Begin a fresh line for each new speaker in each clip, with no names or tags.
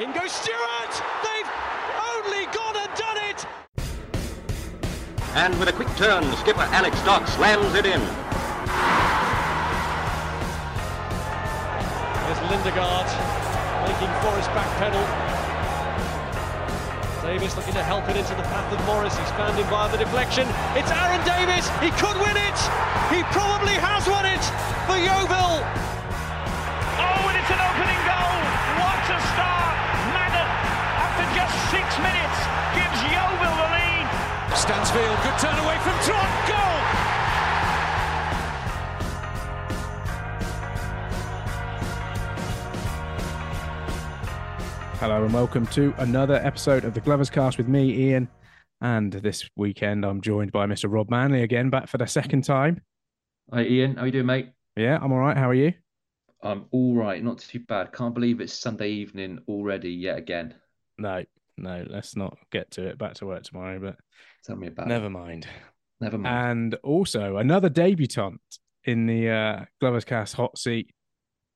In goes Stewart! They've only gone and done it!
And with a quick turn, skipper Alex Dock slams it in.
There's Lindegaard making Forrest back pedal. Davis looking to help it into the path of Morris. He's found him via the deflection. It's Aaron Davis. He could win it. He probably has won it for Yeovil.
Just six minutes, gives Yeovil the lead.
Stansfield, good turn away from Trot. Goal.
Hello and welcome to another episode of the Glovers Cast with me, Ian. And this weekend, I'm joined by Mr. Rob Manley again, back for the second time.
Hi Ian, how you doing, mate?
Yeah, I'm all right. How are you?
I'm all right, not too bad. Can't believe it's Sunday evening already yet again.
No, no, let's not get to it. Back to work tomorrow, but
Tell me about
never
it.
mind.
Never mind.
And also another debutant in the uh, Glovers Cast hot seat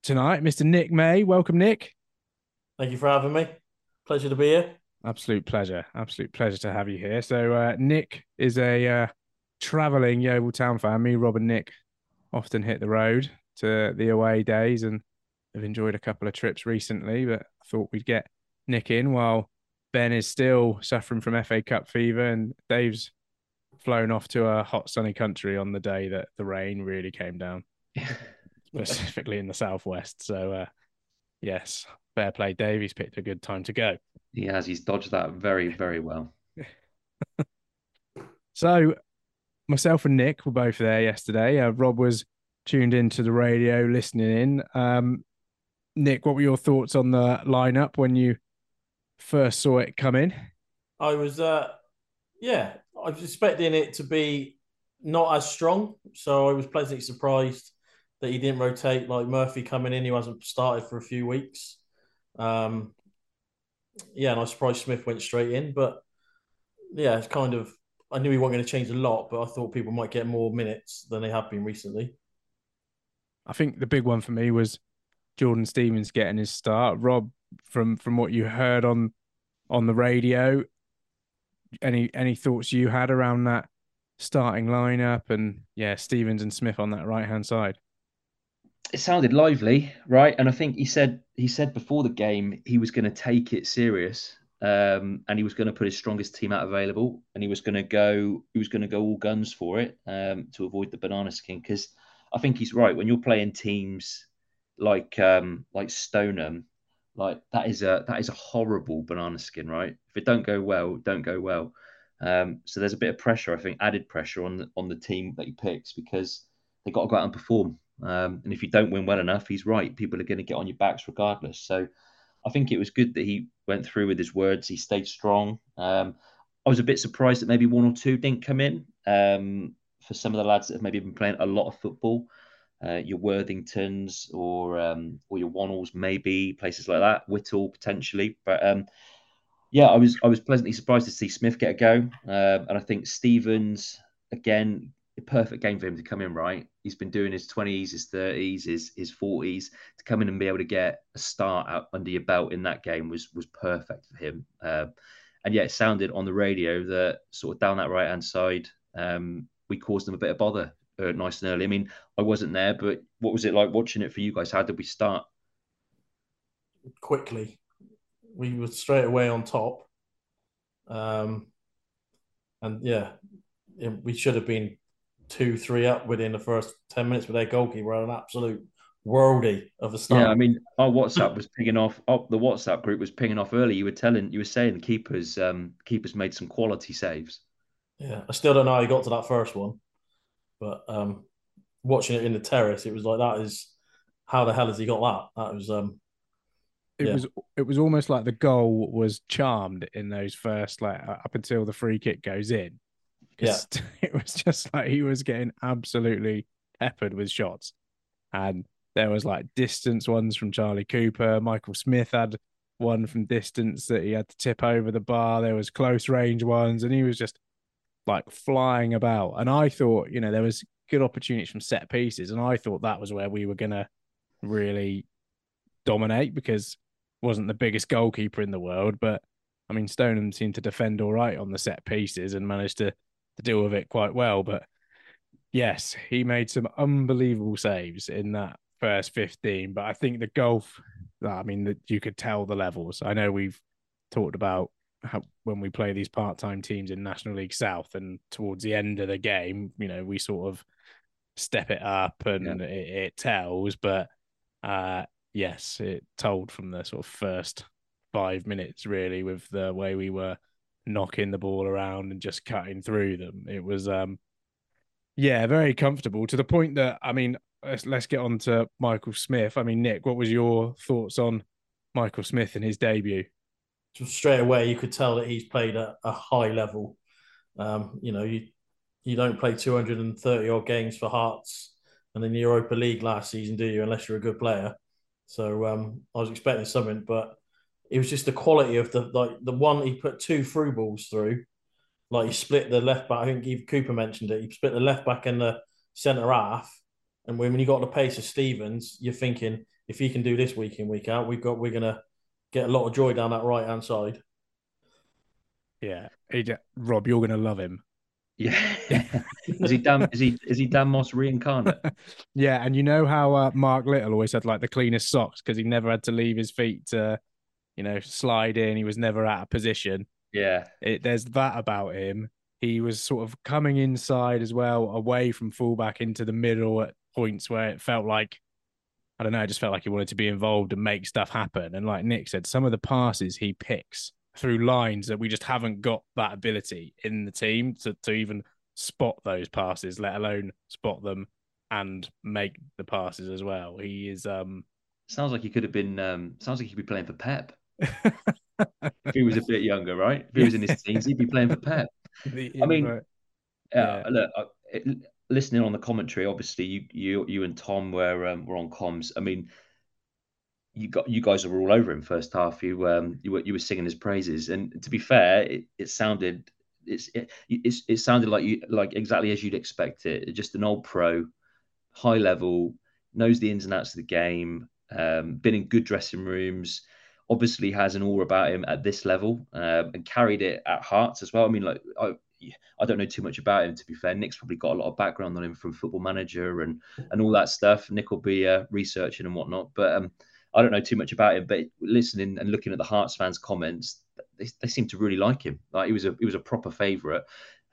tonight, Mr. Nick May. Welcome, Nick.
Thank you for having me. Pleasure to be here.
Absolute pleasure. Absolute pleasure to have you here. So, uh, Nick is a uh, traveling Yeovil Town fan. Me, Rob, and Nick often hit the road to the away days and have enjoyed a couple of trips recently. But I thought we'd get Nick in while Ben is still suffering from FA Cup fever and Dave's flown off to a hot, sunny country on the day that the rain really came down, specifically in the southwest. So, uh, yes, fair play, Dave. He's picked a good time to go.
he has. He's dodged that very, very well.
So, myself and Nick were both there yesterday. Uh, Rob was tuned into the radio, listening in. Um, Nick, what were your thoughts on the lineup when you first saw it come in?
I was, uh, yeah, I was expecting it to be not as strong, so I was pleasantly surprised that he didn't rotate like Murphy coming in. He hasn't started for a few weeks. Um, yeah, and I was surprised Smith went straight in, but yeah, it's kind of. I knew he wasn't going to change a lot, but I thought people might get more minutes than they have been recently.
I think the big one for me was Jordan Stevens getting his start. Rob, from from what you heard on on the radio, any any thoughts you had around that starting lineup and yeah, Stevens and Smith on that right hand side?
It sounded lively, right? And I think he said he said before the game he was going to take it serious, um, and he was going to put his strongest team out available, and he was going to go he was going to go all guns for it um, to avoid the banana skin. Because I think he's right when you're playing teams like um, like Stoneham, like that is a that is a horrible banana skin, right? If it don't go well, don't go well. Um, so there's a bit of pressure, I think, added pressure on the, on the team that he picks because they got to go out and perform. Um, and if you don't win well enough, he's right. People are going to get on your backs regardless. So I think it was good that he went through with his words. He stayed strong. Um, I was a bit surprised that maybe one or two didn't come in um, for some of the lads that have maybe been playing a lot of football. Uh, your Worthingtons or um, or your Wannells, maybe places like that. Whittle potentially, but um, yeah, I was I was pleasantly surprised to see Smith get a go, um, and I think Stevens again a perfect game for him to come in. Right, he's been doing his twenties, his thirties, his his forties to come in and be able to get a start out under your belt in that game was was perfect for him. Uh, and yeah, it sounded on the radio that sort of down that right hand side, um, we caused them a bit of bother uh, nice and early. I mean, I wasn't there, but what was it like watching it for you guys? How did we start?
quickly. We were straight away on top. Um, and yeah, it- we should have been two, three up within the first 10 minutes with their goalkeeper. An absolute worldie of a start.
Yeah, I mean, our WhatsApp was pinging off. Oh, the WhatsApp group was pinging off early. You were telling, you were saying, the keepers, um, keepers made some quality saves.
Yeah, I still don't know how he got to that first one, but um, watching it in the terrace, it was like that is how the hell has he got that? That was um,
it
Yeah.
was it was almost like the goal was charmed in those first like uh, up until the free kick goes in. 'Cause It was just like he was getting absolutely peppered with shots. And there was like distance ones from Charlie Cooper. Michael Smith had one from distance that he had to tip over the bar. There was close range ones, and he was just like flying about. And I thought, you know, there was good opportunities from set pieces, and I thought that was where we were gonna really dominate because wasn't the biggest goalkeeper in the world, but I mean, Stoneham seemed to defend all right on the set pieces and managed to, to deal with it quite well. But yes, he made some unbelievable saves in that first 15. But I think the golf, I mean, that you could tell the levels. I know we've talked about how, when we play these part-time teams in National League South, and towards the end of the game, you know, we sort of step it up and yeah. it, it, tells. But uh, yes, it told from the sort of first five minutes, really, with the way we were knocking the ball around and just cutting through them. It was, um, yeah, very comfortable to the point that I mean, let's, let's get on to Michael Smith. I mean, Nick, what was your thoughts on Michael Smith and his debut?
Straight away you could tell that he's played at a high level. Um, you know, you you don't play 230 odd games for Hearts and in the Europa League last season, do you? Unless you're a good player. So um, I was expecting something, but it was just the quality of the like the one he put two through balls through. Like he split the left back. I think Eve Cooper mentioned it. He split the left back and the centre half. And when you got the pace of Stevens, you're thinking if he can do this week in week out, we've got we're gonna get a lot of joy down that right hand side.
Yeah, he, Rob, you're gonna love him.
Yeah, is he Dan? Is he is he Dan Moss reincarnate?
yeah, and you know how uh, Mark Little always had like the cleanest socks because he never had to leave his feet to, you know, slide in. He was never out of position.
Yeah,
it, there's that about him. He was sort of coming inside as well, away from fullback into the middle at points where it felt like I don't know, I just felt like he wanted to be involved and make stuff happen. And like Nick said, some of the passes he picks through lines that we just haven't got that ability in the team to, to even spot those passes, let alone spot them and make the passes as well. He is um
sounds like he could have been um sounds like he'd be playing for Pep. if he was a bit younger, right? If he was in his teens, he'd be playing for Pep. I mean, yeah, yeah. look, it, listening on the commentary, obviously you you you and Tom were um, were on comms. I mean, you got you guys were all over him first half. You um you were you were singing his praises, and to be fair, it, it sounded it's it, it, it sounded like you like exactly as you'd expect it. Just an old pro, high level, knows the ins and outs of the game. Um, been in good dressing rooms. Obviously has an aura about him at this level, um, and carried it at Hearts as well. I mean, like I, I don't know too much about him to be fair. Nick's probably got a lot of background on him from Football Manager and and all that stuff. Nick will be uh, researching and whatnot, but um, I don't know too much about him. But listening and looking at the Hearts fans' comments, they, they seem to really like him. Like he was a he was a proper favourite,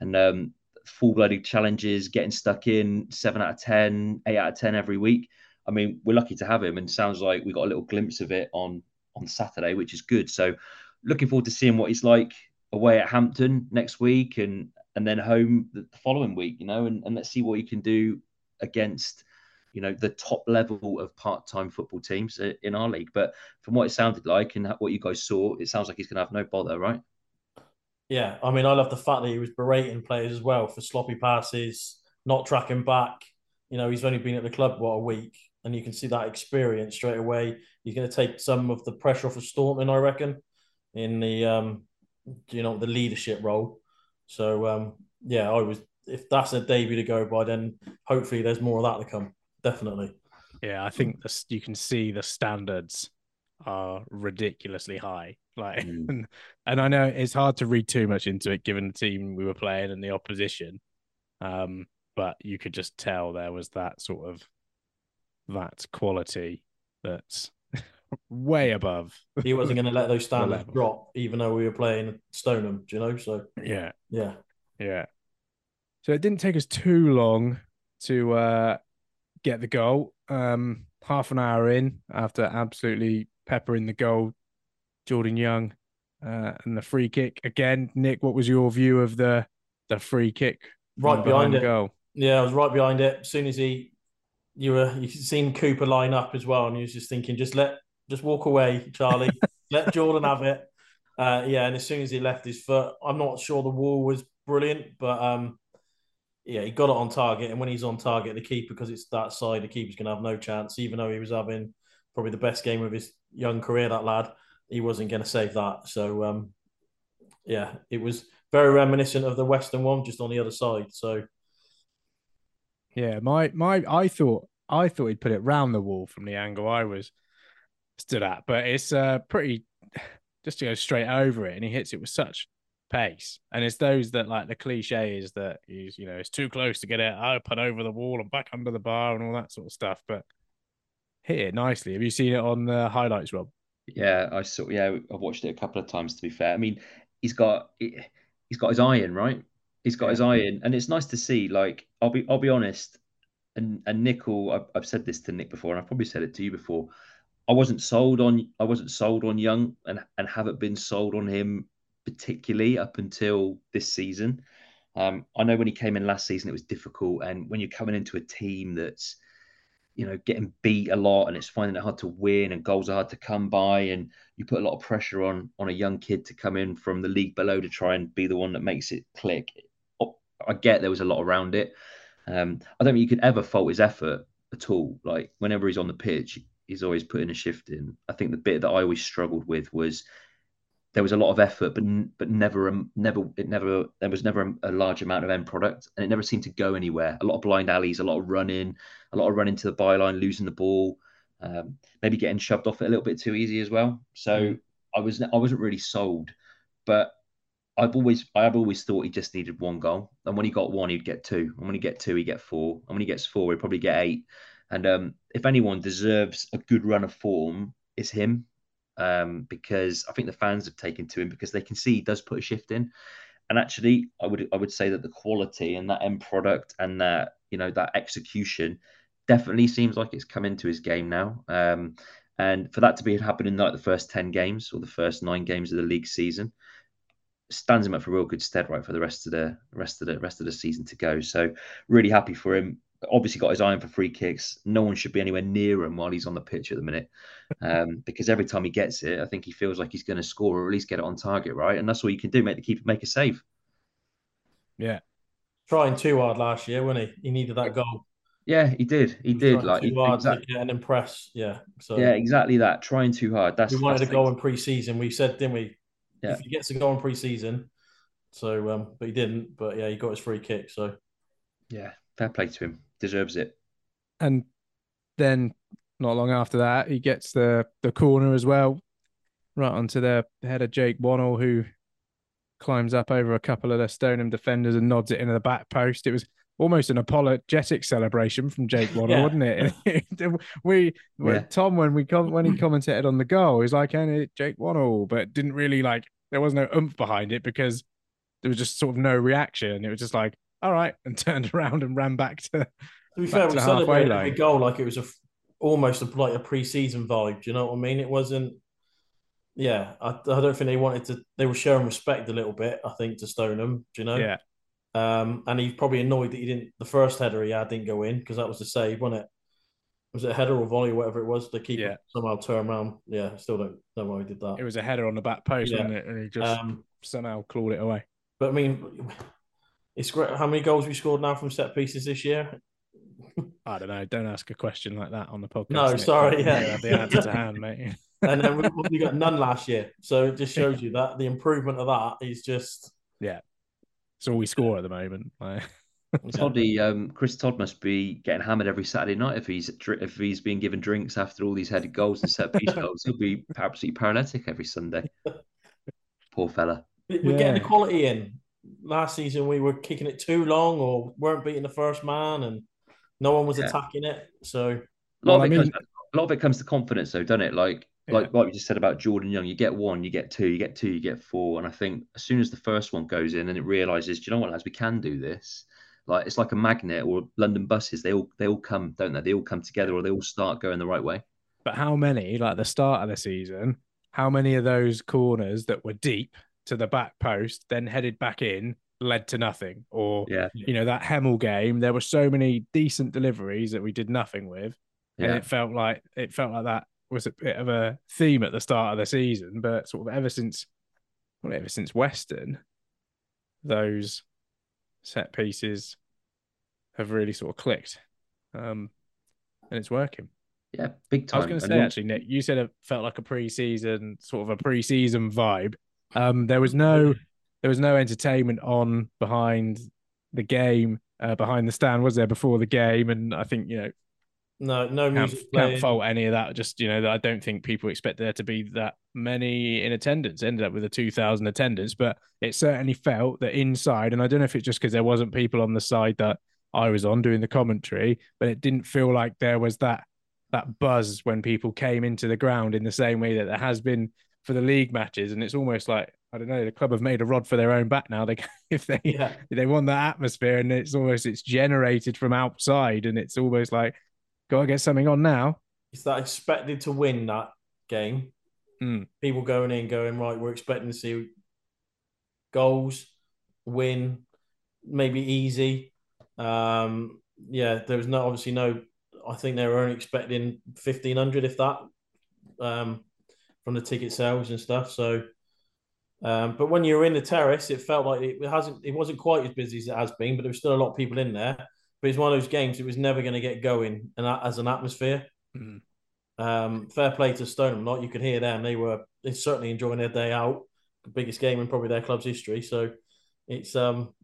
and um, full blooded challenges, getting stuck in seven out of 10, 8 out of ten every week. I mean, we're lucky to have him, and sounds like we got a little glimpse of it on on Saturday, which is good. So, looking forward to seeing what he's like away at Hampton next week, and and then home the following week, you know, and, and let's see what he can do against, you know, the top level of part-time football teams in our league. But from what it sounded like and what you guys saw, it sounds like he's going to have no bother, right?
Yeah, I mean, I love the fact that he was berating players as well for sloppy passes, not tracking back. You know, he's only been at the club what a week, and you can see that experience straight away. He's going to take some of the pressure off of Staunton, I reckon, in the um, you know, the leadership role. So um, yeah, I was. If that's a debut to go by, then hopefully there's more of that to come. Definitely.
Yeah, I think the, you can see the standards are ridiculously high. Like, mm. and, and I know it's hard to read too much into it given the team we were playing and the opposition. Um, but you could just tell there was that sort of that quality that's way above.
He wasn't going to let those standards drop, even though we were playing Stoneham. Do you know? So
yeah,
yeah,
yeah. So it didn't take us too long to uh, get the goal. Um, half an hour in after absolutely peppering the goal, Jordan Young, uh, and the free kick again. Nick, what was your view of the the free kick?
Right behind, behind it. Goal? Yeah, I was right behind it. As soon as he, you were you seen Cooper line up as well, and he was just thinking, just let just walk away, Charlie. Let Jordan have it. Uh, yeah, and as soon as he left his foot, I'm not sure the wall was brilliant, but um, yeah, he got it on target. And when he's on target, the keeper, because it's that side, the keeper's going to have no chance, even though he was having probably the best game of his young career, that lad. He wasn't going to save that. So, um, yeah, it was very reminiscent of the Weston one, just on the other side. So,
yeah, my my I thought I thought he'd put it round the wall from the angle I was stood at, but it's uh, pretty just to go straight over it, and he hits it with such pace. And it's those that like the cliche is that he's you know it's too close to get it up and over the wall and back under the bar and all that sort of stuff, but hit it nicely. Have you seen it on the highlights, Rob?
Yeah, I saw. Yeah, I've watched it a couple of times. To be fair, I mean, he's got he's got his iron right. He's got yeah. his iron, and it's nice to see. Like, I'll be I'll be honest, and and Nickel, I've, I've said this to Nick before, and I've probably said it to you before. I wasn't sold on I wasn't sold on Young, and and haven't been sold on him particularly up until this season. Um, I know when he came in last season, it was difficult, and when you're coming into a team that's you know getting beat a lot and it's finding it hard to win and goals are hard to come by and you put a lot of pressure on on a young kid to come in from the league below to try and be the one that makes it click oh, i get there was a lot around it. Um, i don't think you could ever fault his effort at all. Like whenever he's on the pitch he's always putting a shift in i think the bit that i always struggled with was there was a lot of effort, but but never um, never it never there was never a, large amount of end product, and it never seemed to go anywhere. A lot of blind alleys, a lot of running, a lot of running to the byline, losing the ball, um, maybe getting shoved off it a little bit too easy as well. So mm. I was I wasn't really sold, but I've always I've always thought he just needed one goal, and when he got one, he'd get two, and when he get two, he'd get four, and when he gets four, he'd probably get eight. And um, if anyone deserves a good run of form, it's him um, because I think the fans have taken to him because they can see he does put a shift in. And actually, I would I would say that the quality and that end product and that you know that execution definitely seems like it's come into his game now. Um, and for that to be happening like the first ten games or the first nine games of the league season stands him up for real good stead right for the rest of the rest of the rest of the season to go. So really happy for him obviously got his eye on for free kicks. No one should be anywhere near him while he's on the pitch at the minute, um, because every time he gets it, I think he feels like he's going to score or at least get it on target, right? And that's all you can do: make the keeper make a save.
Yeah,
trying too hard last year, wasn't he? He needed that goal.
Yeah, he did. He, he did. Like
too hard exactly. to get an impress. Yeah.
So yeah, exactly that. Trying too hard. That's
we wanted
that's
to go in pre-season. We said, didn't we? Yeah. If he gets to go in pre-season, so um, but he didn't. But yeah, he got his free kick. So
yeah, fair play to him deserves it.
And then not long after that, he gets the the corner as well, right onto the head of Jake Wannell, who climbs up over a couple of the Stoneham defenders and nods it into the back post. It was almost an apologetic celebration from Jake Wannell, yeah. wasn't it? we, yeah. Tom, when we com- when he commented on the goal, he's like, "And Jake Wannell," but didn't really like. There was no oomph behind it because there was just sort of no reaction. It was just like, all right, and turned around and ran back to. To
be fair, we celebrated the goal like it was a almost a, like a pre-season vibe. Do you know what I mean? It wasn't. Yeah, I, I don't think they wanted to. They were showing respect a little bit. I think to Stoneham. Do you know?
Yeah.
Um, and he's probably annoyed that he didn't. The first header he had didn't go in because that was the save, wasn't it? Was it a header or volley or whatever it was? The keeper yeah. somehow turned around. Yeah, still don't know why he did that.
It was a header on the back post, yeah. wasn't it? And he just um, somehow clawed it away.
But I mean, it's great. How many goals we scored now from set pieces this year?
I don't know. Don't ask a question like that on the podcast.
No, sorry. Yeah,
have the answer to hand, mate.
and then we, we, got none last year, so it just shows you that the improvement of that is just
yeah. It's all we score at the moment. Like...
Toddy, um, Chris Todd must be getting hammered every Saturday night if he's if he's being given drinks after all these headed goals and set piece goals. He'll be absolutely paralytic every Sunday. Poor fella.
We're yeah. getting the quality in last season we were kicking it too long or weren't beating the first man and no one was yeah. attacking it. So a
lot, well, of it I mean, comes, a lot of it comes to confidence though, doesn't it? Like yeah. like what you just said about Jordan Young, you get one, you get two, you get two, you get four. And I think as soon as the first one goes in and it realizes, do you know what, lads, we can do this. Like it's like a magnet or London buses, they all they all come, don't they? They all come together or they all start going the right way.
But how many, like the start of the season, how many of those corners that were deep to the back post, then headed back in, led to nothing. Or
yeah,
you know that Hemel game, there were so many decent deliveries that we did nothing with, yeah. and it felt like it felt like that was a bit of a theme at the start of the season. But sort of ever since, well, ever since Weston, those set pieces have really sort of clicked, um, and it's working.
Yeah, big time.
I was going to say actually, Nick, you said it felt like a pre-season sort of a pre-season vibe. Um, there was no there was no entertainment on behind the game, uh, behind the stand, was there before the game? And I think you know
No, no
can't,
music
can't fault any of that. Just you know, I don't think people expect there to be that many in attendance. Ended up with a two thousand attendance, but it certainly felt that inside, and I don't know if it's just because there wasn't people on the side that I was on doing the commentary, but it didn't feel like there was that that buzz when people came into the ground in the same way that there has been for the league matches, and it's almost like I don't know, the club have made a rod for their own back now. They if they
Yeah.
if they want that atmosphere, and it's almost it's generated from outside, and it's almost like gotta get something on now.
It's that expected to win that game.
Mm.
People going in, going right. We're expecting to see goals, win, maybe easy. Um, yeah, there was no obviously no. I think they were only expecting fifteen hundred, if that, um, from the ticket sales and stuff. So, um, but when you were in the terrace, it felt like it hasn't. It wasn't quite as busy as it has been, but there was still a lot of people in there. But it's one of those games. It was never going to get going, and as an atmosphere.
Mhm.
Um, fair play to Stoneham. Not you could hear them. They were they're certainly enjoying their day out. The biggest game in probably their club's history. So it's um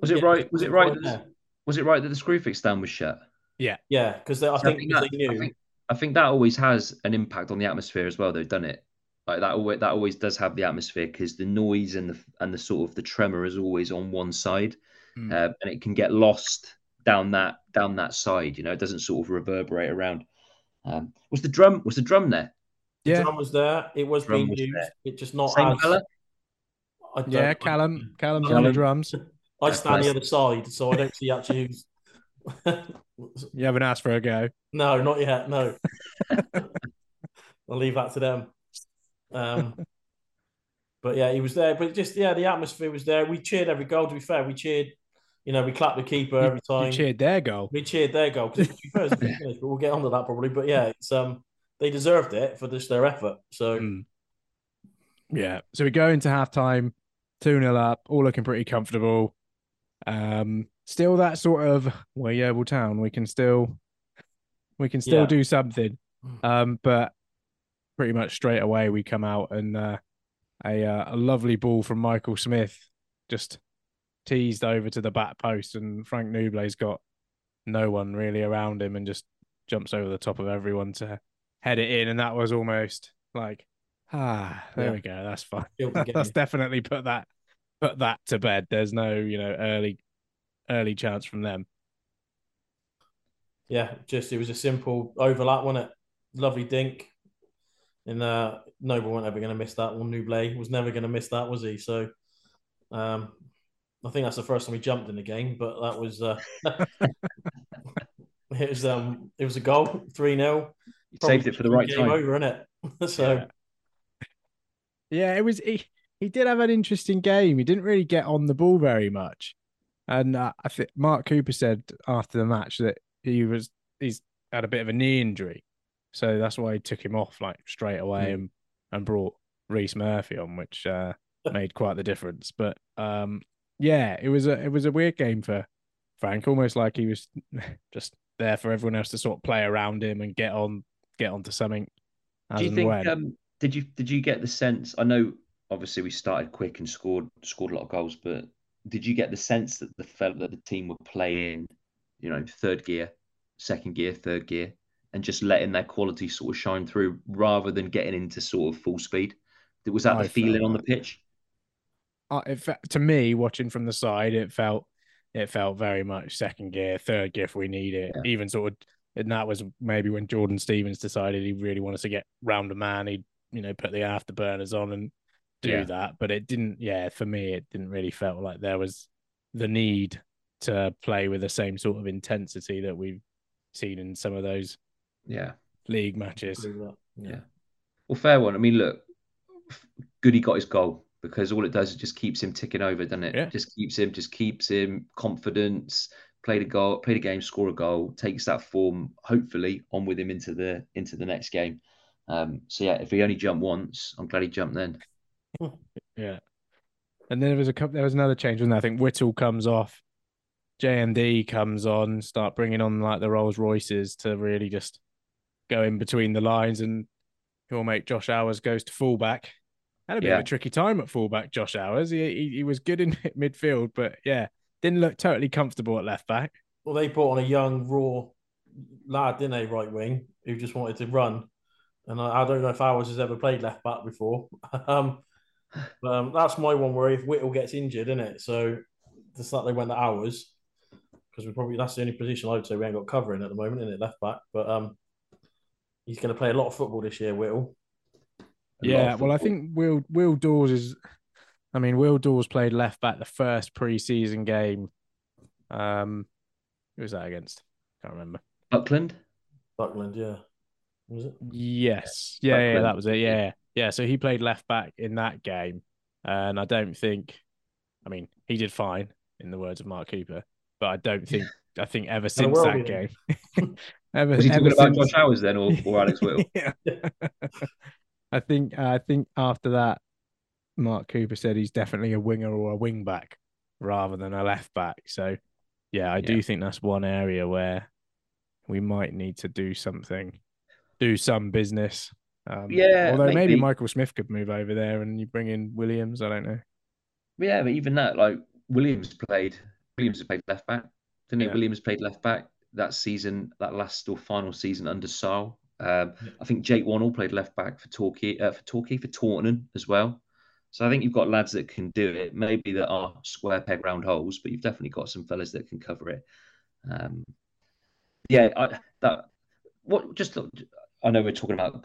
Was it
yeah,
right? Was it right? That,
there.
was it right that the Screwfix stand was shut?
Yeah, yeah, because I
I
think
think,
because
that,
they
I
knew.
think I think that always has an impact on the atmosphere as well. They've done it like that. Always that always does have the atmosphere because the noise and the and the sort of the tremor is always on one side,
Mm.
uh, and it can get lost down that down that side. You know, it doesn't sort of reverberate around. Um, was the drum was the drum there?
The
Yeah,
drum was there. It was
Drum
being
was
used.
there.
It just not
Same
as.
fella?
Yeah. Callum, Callum's on the
Callum.
drums.
I
Yeah,
stand the other side, so I don't see actually who's.
You haven't asked for a go.
no, not yet. No, I'll leave that to them. Um, but yeah, he was there. But just yeah, the atmosphere was there. We cheered every goal. To be fair, we cheered. You know, we clapped the keeper every time.
We cheered their goal.
We cheered their goal because but we'll get onto that probably. But yeah, it's um they deserved it for just their effort. So
Mm. Yeah. So we go into halftime, 2 0 up, all looking pretty comfortable. Um, still that sort of we're Yeovil Town. We can still we can still
Yeah.
do something. Um, but pretty much straight away we come out and uh, a uh, a lovely ball from Michael Smith just teased over to the back post and Frank Nouble's got no one really around him and just jumps over the top of everyone to head it in and that was almost like ah there
Yeah.
we go that's fine that's definitely put that put that to bed there's no you know early early chance from them
yeah, just it was a simple overlap, wasn't it? Lovely dink. And uh Noble wasn't ever gonna miss that one. Nouble was never gonna miss that, was he? So um I think that's the first time he jumped in the game, but that was uh it was um it was a goal, 3-0.
You saved it for the right
game
time.
over, innit? so
Yeah. Yeah, it was. He, he did have an interesting game. He didn't really get on the ball very much, and uh, I think Mark Cooper said after the match that he was he's had a bit of a knee injury, so that's why he took him off like straight away
Mm.
and and brought Rhys Murphy on, which uh, made quite the difference. But um, yeah, it was a it was a weird game for Frank, almost like he was just there for everyone else to sort of play around him and get on get onto something. As
Do you think? Um, did you did you get the sense? I know, obviously, we started quick and scored scored a lot of goals, but did you get the sense that the felt that the team were playing, you know, third gear, second gear, third gear, and just letting their quality sort of shine through rather than getting into sort of full speed? Was that
I
the feeling on the pitch?
uh, it to me watching from the side it felt it felt very much second gear third gear if we need it
Yeah.
even sort of and that was maybe when jordan stevens decided he really wanted to get round a man he'd you know put the afterburners on and do
Yeah.
that but it didn't yeah for me it didn't really felt like there was the need to play with the same sort of intensity that we've seen in some of those
Yeah.
league matches.
Yeah.
Yeah. Well, fair one. I mean, look, Goody got his goal because all it does is just keeps him ticking over, doesn't it?
Yeah.
Just keeps him, just keeps him confidence. Play the goal, play the game, score a goal, takes that form hopefully on with him into the into the next game. Um, so yeah, if he only jumped once, I'm glad he jumped then.
Yeah. And then there was a couple, there was another change, wasn't there? I think Whittle comes off, JMD comes on, start bringing on like the Rolls Royces to really just go in between the lines, and your mate Josh Owers goes to fullback. Had a bit of a tricky time at fullback, Josh Owers. He, he he was good in midfield, but yeah, didn't look totally comfortable at left back.
Well, they brought on a young, raw lad, didn't they, right wing, who just wanted to run. And I, I don't know if Owers has ever played left back before. um, but, um, that's my one worry if Whittle gets injured, isn't it? So it's like they went to Owers because we probably that's the only position I would say we ain't got covering at the moment, isn't it? Left back. But um, he's going to play a lot of football this year, Whittle.
Yeah, well, I think Will Will Dawes is. I mean, Will Dawes played left back the first preseason game. Um, who was that against? Can't remember.
Buckland.
Buckland, yeah. Was it?
Yes. Yeah, yeah, that was it. Yeah, yeah. So he played left back in that game, and I don't think. I mean, he did fine in the words of Mark Cooper, but I don't think. I think ever since that game. ever,
Was he
ever
talking about
since-
Josh Owers then, or, or Alex Whittle?
yeah. I think I think after that, Mark Cooper said he's definitely a winger or a wing back rather than a left back. So yeah, I do
Yeah.
think that's one area where we might need to do something, do some business. Um,
Yeah,
Although maybe.
maybe.
Michael Smith could move over there and you bring in Williams. I don't know.
Yeah, but even that, like Williams played, Williams played left back, didn't?
Yeah.
Williams played left back that season, that last or final season under Sarll. Um, I think Jake Wannell played left back for Torquay, uh, for Torquay for Taunton as well. So I think you've got lads that can do it. Maybe that are square peg round holes, but you've definitely got some fellas that can cover it. Um, yeah, I, that what just I know we're talking about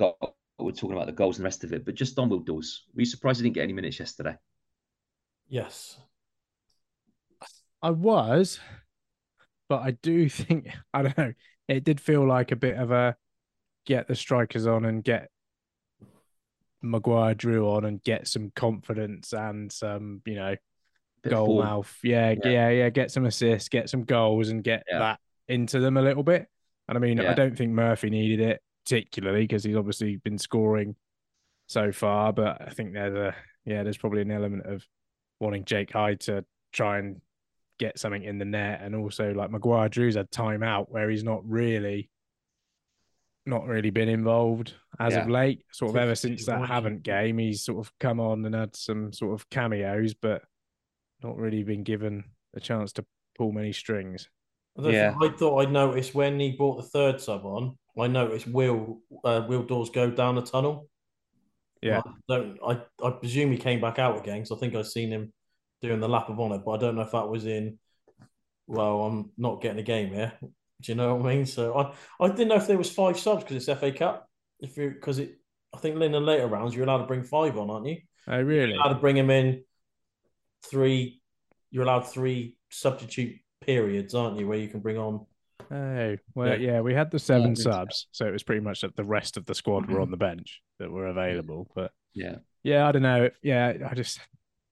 we're talking about the goals and the rest of it, but just on Will Dawes, were you surprised he didn't get any minutes yesterday?
Yes.
I was, but I do think I don't know. It did feel like a bit of a get the strikers on and get Maguire Drew on and get some confidence and some, you know, goal mouth. Yeah,
Yeah.
yeah, yeah, Get some assists, get some goals, and get
Yeah.
that into them a little bit. And I mean, I don't think Murphy needed it particularly because he's obviously been scoring so far. But I think there's a yeah, there's probably an element of wanting Jake Hyde to try and get something in the net, and also like Maguire Drew's had time out where he's not really. Not really been involved as of late. Sort of ever since that Havant game, he's sort of come on and had some sort of cameos, but not really been given a chance to pull many strings.
I,
Yeah.
I thought I'd noticed when he brought the third sub on. I noticed Will uh, Will Dawes go down the tunnel.
Yeah,
I don't. I, I presume he came back out again because I think I've seen him doing the lap of honour, but I don't know if that was in. Well, I'm not getting a game here. Do you know what I mean? So I, I didn't know if there was five subs because it's FA Cup. If you because it, I think in the later rounds you're allowed to bring five on, aren't you?
oh really?
You're allowed to bring him in three. You're allowed three substitute periods, aren't you? Where you can bring on.
Oh well,
Yeah.
yeah. We had the seven
think so.
subs, so it was pretty much that the rest of the squad
Mm-hmm.
were on the bench that were available. But
Yeah.
yeah, I don't know. Yeah, I just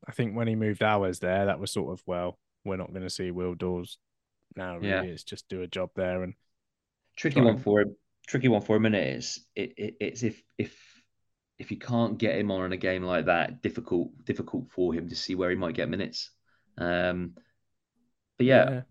I think when he moved Owers there, that was sort of well, we're not going to see Will Dawes now. Really,
Yeah.
it's just do a job there and
tricky one
and-
for him. Tricky one for him, and it is it, it it's if if if you can't get him on in a game like that, difficult difficult for him to see where he might get minutes. Um, but yeah,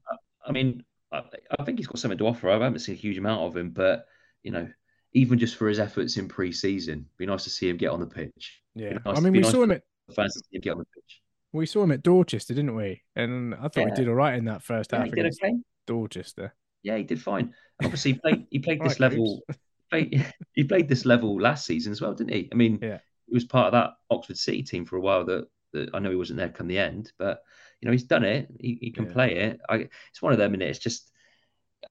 I mean, I, I think he's got something to offer. I haven't seen a huge amount of him, but you know, even just for his efforts in pre-season, be nice to see him get on the pitch.
yeah.
nice-
I mean, we
nice
saw him at
Fans to see him get on the pitch.
we saw him at Dorchester, didn't we? And I thought
Yeah.
he did all right in that first half
he did
against
okay.
Dorchester.
Yeah, he did fine. Obviously, he played he played this
Right,
level. Played, he played this level last season as well, didn't he? I mean,
Yeah.
he was part of that Oxford City team for a while. That, that I know he wasn't there come the end, but you know he's done it. He, he can
Yeah.
play it. I, it's one of them, and it's just.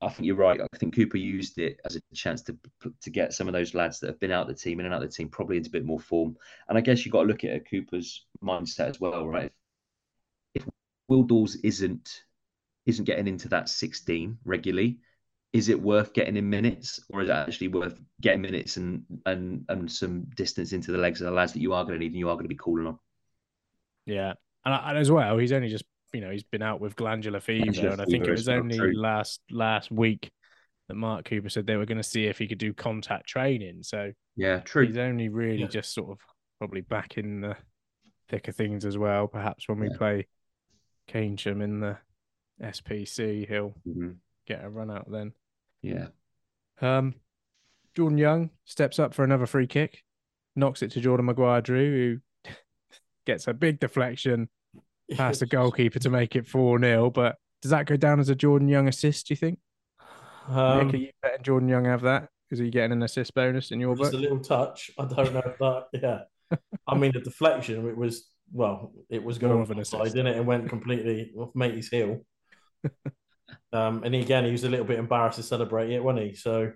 I think you're right. I think Cooper used it as a chance to to get some of those lads that have been out the team in and out the team probably into a bit more form. And I guess you have got to look at Cooper's mindset as well, right? If Will Dawes isn't isn't getting into that 16 regularly, is it worth getting in minutes, or is it actually worth getting minutes and and and some distance into the legs of the lads that you are going to need and you are going to be calling on?
Yeah, and, and as well, he's only just you know he's been out with glandular fever, and I think it was only
true.
last last week that Mark Cooper said they were going to see if he could do contact training. So
Yeah, true.
he's only really
Yeah.
just sort of probably back in the thick of things as well. Perhaps when we
Yeah.
play Keynsham in the SPC, he'll
Mhm.
get a run out then.
Yeah,
Um, Jordan Young steps up for another free kick, knocks it to Jordan Maguire Drew, who gets a big deflection past the goalkeeper to make it 4 0. But does that go down as a Jordan Young assist, do you think?
Um,
Nick, are you letting Jordan Young have that? Is he getting an assist bonus in your
just
book?
a little touch. I don't know that. Yeah, I mean the deflection. It was well, it was going
of an assist.
didn't it? It went completely off matey's heel. um, and again, he was a little bit embarrassed to celebrate it, wasn't he? So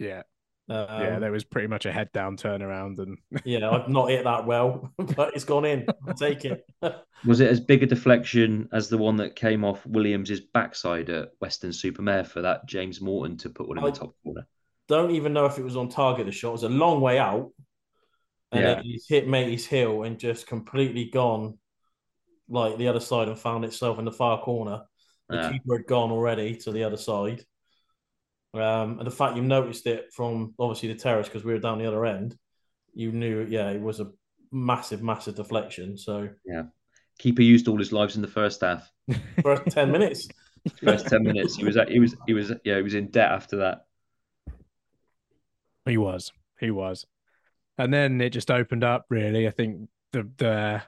Yeah,
um,
yeah. There was pretty much a head down turnaround, and
yeah, I've not hit that well, but it's gone in. I'll take it.
Was it as big a deflection as the one that came off Williams's backside at Weston-super-Mare for that James Morton to put one in
I-
the top corner?
don't even know if it was on target. The shot it was a long way out, and
Yeah.
he's hit matey's heel and just completely gone like the other side and found itself in the far corner. The
Yeah.
keeper had gone already to the other side. Um, and the fact you noticed it from obviously the terrace because we were down the other end, you knew, yeah, it was a massive, massive deflection. So yeah,
Keeper used all his lives in the first half.
first ten minutes,
First ten minutes, he was he was he was yeah he was in debt after that.
he was, he was, and then it just opened up. Really, I think the the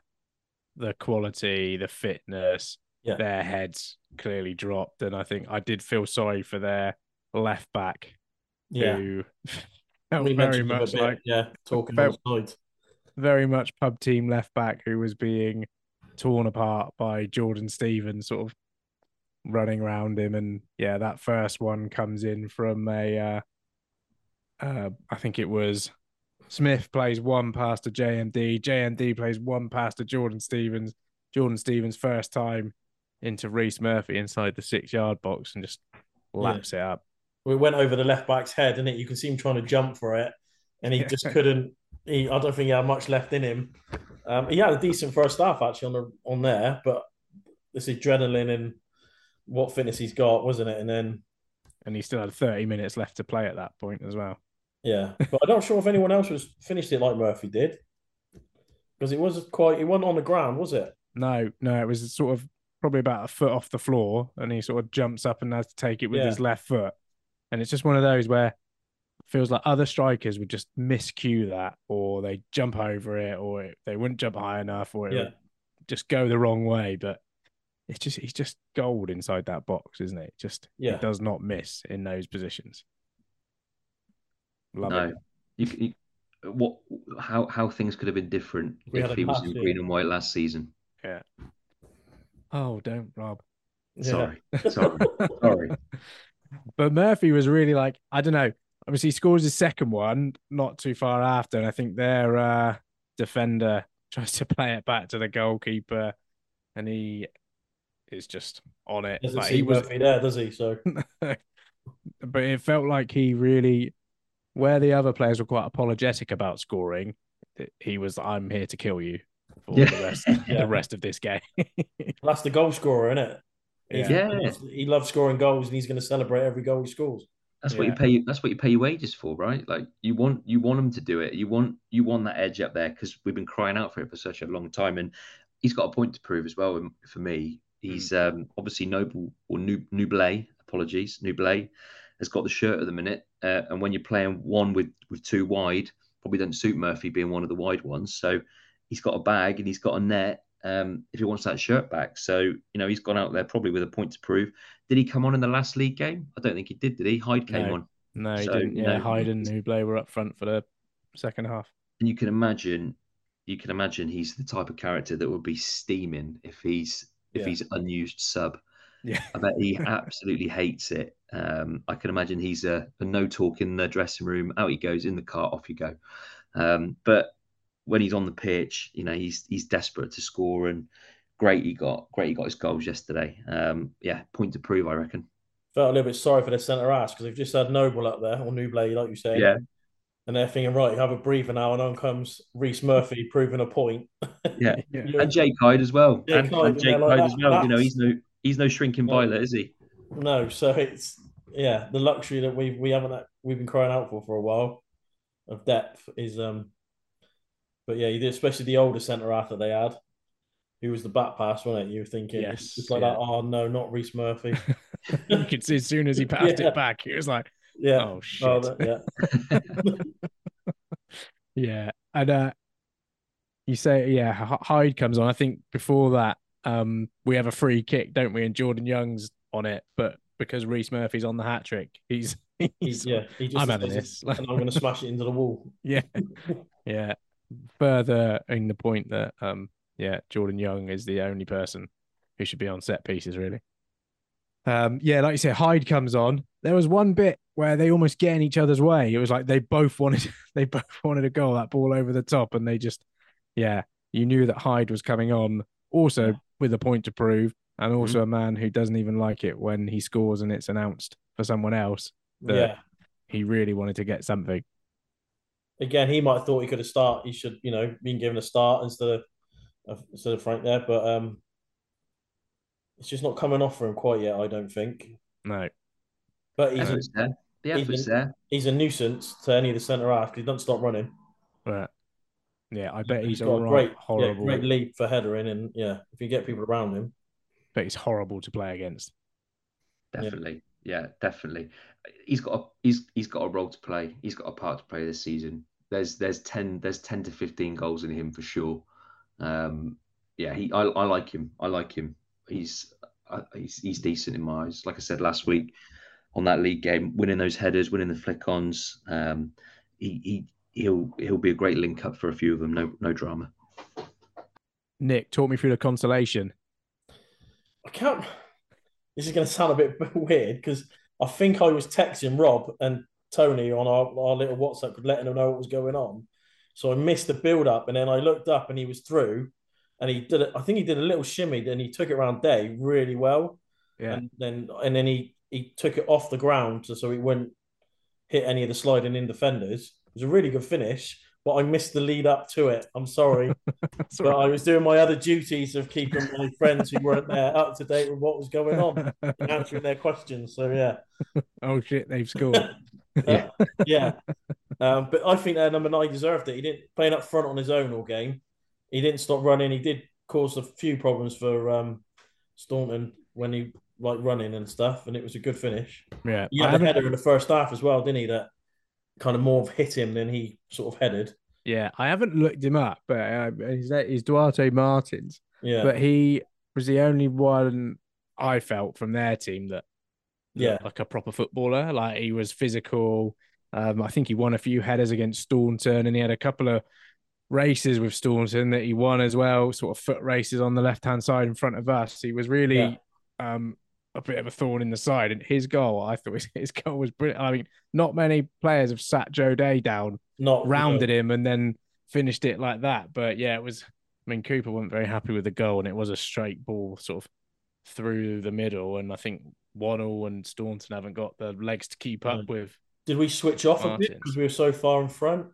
the quality, the fitness,
Yeah.
their heads clearly dropped, and I think I did feel sorry for their left back
yeah,
who
we
very
mentioned him a
much
bit,
like
yeah, talking sides.
very much pub team left back who was being torn apart by Jordan Stevens, sort of running around him. And yeah, that first one comes in from a, uh, uh, I think it was Smith plays one pass to JMD, JMD plays one pass to Jordan Stevens, Jordan Stevens first time into Rhys Murphy inside the six yard box and just laps it up.
We went over the left back's head, and it you can see him trying to jump for it, and he just couldn't. He, I don't think he had much left in him. Um, he had a decent first half actually on the on there, but this adrenaline and what fitness he's got, wasn't it? And then
And he still had 30 minutes left to play at that point as well.
yeah, but I'm not sure if anyone else was finished it like Murphy did, because it was quite. It wasn't on the ground, was it?
No, no, it was sort of probably about a foot off the floor, and he sort of jumps up and has to take it with
Yeah.
his left foot. And it's just one of those where it feels like other strikers would just miscue that, or they jump over it, or it, they wouldn't jump high enough, or it
Yeah.
would just go the wrong way. But it's just he's just gold inside that box, isn't it? Just
Yeah.
he does not miss in those positions. Love
no,
it.
you, you what how how things could have been different
We
if he was in green and white last season. Yeah.
Oh, don't Rob.
Yeah.
Sorry, sorry, sorry.
But Murphy was really like, I don't know. Obviously, he scores his second one not too far after. And I think their uh, defender tries to play it back to the goalkeeper and he is just on it.
Doesn't
Like,
see
he was,
Murphy there, does he? So
but it felt like he really, where the other players were quite apologetic about scoring, he was, I'm here to kill you for
Yeah.
the rest,
Yeah.
the rest of this game.
that's the goal scorer, isn't it? He's-
Yeah.
he loves- he loves scoring goals, and he's going to celebrate every goal he scores.
That's what you pay. That's what you pay your wages for, right? Like you want you want him to do it. You want you want that edge up there because we've been crying out for it for such a long time, and he's got a point to prove as well. and For me, he's um, obviously Noble or Nub- Nublet. Apologies, Nublet has got the shirt at the minute, uh, and when you're playing one with with two wide, probably doesn't suit Murphy being one of the wide ones. So he's got a bag and he's got a net. Um, if he wants that shirt back, so you know he's gone out there probably with a point to prove. Did he come on in the last league game? I don't think he did. Did he? Hyde came
No.
on.
no, he
So,
didn't.
you
Yeah,
know,
Hyde and Nouble were up front for the second half.
and you can imagine you can imagine he's the type of character that would be steaming if he's if
Yeah.
he's unused sub
Yeah.
i bet he absolutely hates it um i can imagine he's a, a no talk in the dressing room out he goes in the car off you go um but when he's on the pitch you know he's he's desperate to score and great he got great he got his goals yesterday um yeah point to prove i reckon
Felt a little bit sorry for their centre ass because they've just had Noble up there or Nouble, like you say.
Yeah.
And they're thinking, right, have a breather now, and on comes Rhys Murphy proving a point.
yeah
Yeah.
And jake hyde as well
Jake
and,
Hyde,
and jake
yeah, like
hyde as
that-
well you know he's no he's no shrinking
No.
violet is he
No, so it's yeah, the luxury that we we haven't we've been crying out for for a while of depth is um, but yeah, did especially the older centre half that they had, who was the back pass, wasn't it? You were thinking,
Yes,
it's like
yeah.
that. Oh no, not Rhys Murphy.
you could see as soon as he passed
Yeah.
it back, he was like,
Yeah,
oh shit.
Oh, that- yeah,
Yeah, and uh, you say yeah, Hyde comes on. I think before that, um, we have a free kick, don't we? And Jordan Young's on it, but because Rhys Murphy's on the hat trick. He's,
He,
he's
yeah, he just
I'm having this.
and I'm going to smash it into the wall.
yeah, yeah. Further in the point that um yeah, Jordan Young is the only person who should be on set pieces, really. Um, yeah, like you said, Hyde comes on. There was one bit where they almost get in each other's way. It was like they both wanted they both wanted a goal, that ball over the top, and they just yeah, you knew that Hyde was coming on also with a point to prove, and also a man who doesn't even like it when he scores and it's announced for someone else that
Yeah.
he really wanted to get something.
Again, he might have thought he could have started. He should, you know, been given a start instead of of- instead of Frank there, but um, it's just not coming off for him quite yet. I don't think.
No.
But he's a,
there. The
he's
effort's
a-
there.
he's a nuisance to any of the centre half he doesn't stop running.
Right. yeah, I bet he's,
got
all
a
right.
great, yeah,
horrible.
great leap for headering, and yeah, if you get people around him,
but he's horrible to play against.
Definitely. Yeah. definitely. He's got a he's he's got a role to play. He's got a part to play this season. There's there's ten there's ten to fifteen goals in him for sure. Um, yeah, he I, I like him. I like him. He's uh, he's he's decent in my eyes. Like I said last week on that league game, winning those headers, winning the flick-ons. Um, he he he'll he'll be a great link up for a few of them. No no drama.
Nick, talk me through the consolation.
I can't. This is going to sound a bit weird because I think I was texting Rob and Tony on our, our little WhatsApp, group, letting them know what was going on. So I missed the build up, and then I looked up and he was through, and he did it. I think he did a little shimmy, and he took it around Day really well,
Yeah.
and then and then he he took it off the ground so, so he wouldn't hit any of the sliding in defenders. It was a really good finish, but I missed the lead up to it. I'm sorry.
That's
but I was doing my other duties of keeping my friends who weren't there up to date with what was going on and answering their questions. So yeah,
oh shit, they've scored.
yeah, yeah. Um, but I think that number nine deserved it. He didn't playing up front on his own all game. He didn't stop running. He did cause a few problems for um, Staunton when he like running and stuff, and it was a good finish.
yeah.
He had a header in the first half as well, didn't he? That kind of more of hit him than he sort of headed.
yeah, I haven't looked him up, but uh, his he's Duarte Martins.
Yeah,
But he was the only one I felt from their team that
Yeah.
like a proper footballer. Like he was physical. Um, I think he won a few headers against Staunton, and he had a couple of races with Staunton that he won as well, sort of foot races on the left hand side in front of us. He was really
Yeah.
um, a bit of a thorn in the side. And his goal, I thought his, his goal was brilliant. I mean, not many players have sat Joe Day down,
not
rounded him, and then finished it like that. But yeah, it was. I mean, Cooper wasn't very happy with the goal, and it was a straight ball, sort of through the middle. And I think Waddle and Staunton haven't got the legs to keep up
Mm.
with.
Did we switch off a bit because we were so far in front?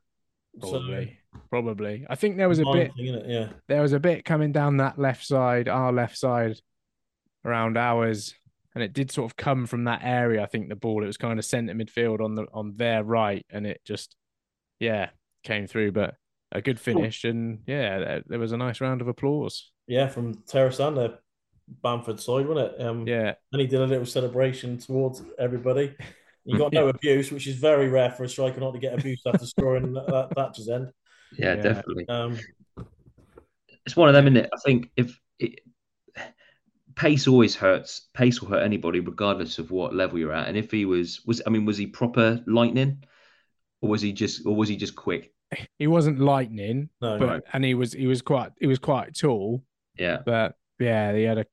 Probably, probably. I think there was a bit.
thing. Yeah,
There was a bit coming down that left side, our left side, around ours, and it did sort of come from that area. I think the ball. It was kind of centre midfield on the on their right, and it just, yeah, came through. But a good finish, and yeah, there, there was a nice round of applause.
yeah, from Terrace and the Bamford side, wasn't it? Um,
Yeah,
and he did a little celebration towards everybody. He got no abuse, which is very rare for a striker not to get abuse after scoring that, that Thatcher's end.
Yeah,
Yeah.
definitely.
Um,
It's one of them, isn't it? I think if it, pace always hurts, pace will hurt anybody, regardless of what level you're at. And if he was, was I mean, was he proper lightning, or was he just, or was he just quick?
he wasn't lightning,
no,
but
Right.
and he was he was quite he was quite tall,
Yeah,
but yeah, he had a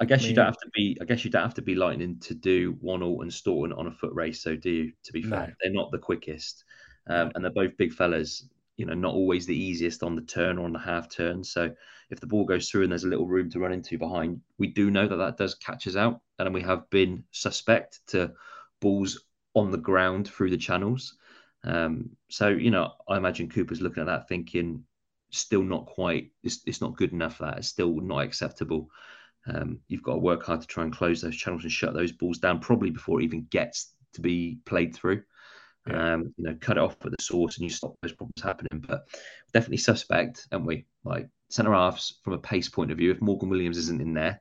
I guess
I
you don't have to be. I guess you don't have to be lightning to do Wannell and Staunton on a foot race. So do you? To be fair,
No.
they're not the quickest, um, and they're both big fellas. You know, not always the easiest on the turn or on the half turn. So if the ball goes through and there's a little room to run into behind, we do know that that does catch us out, and we have been suspect to balls on the ground through the channels. Um, so you know, I imagine Cooper's looking at that thinking, still not quite. It's, it's not good enough. That it's still not acceptable. Um, you've got to work hard to try and close those channels and shut those balls down, probably before it even gets to be played through.
Yeah.
Um, you know, cut it off at the source and you stop those problems happening. But definitely suspect, aren't we? Like centre halves from a pace point of view. If Morgan Williams isn't in there,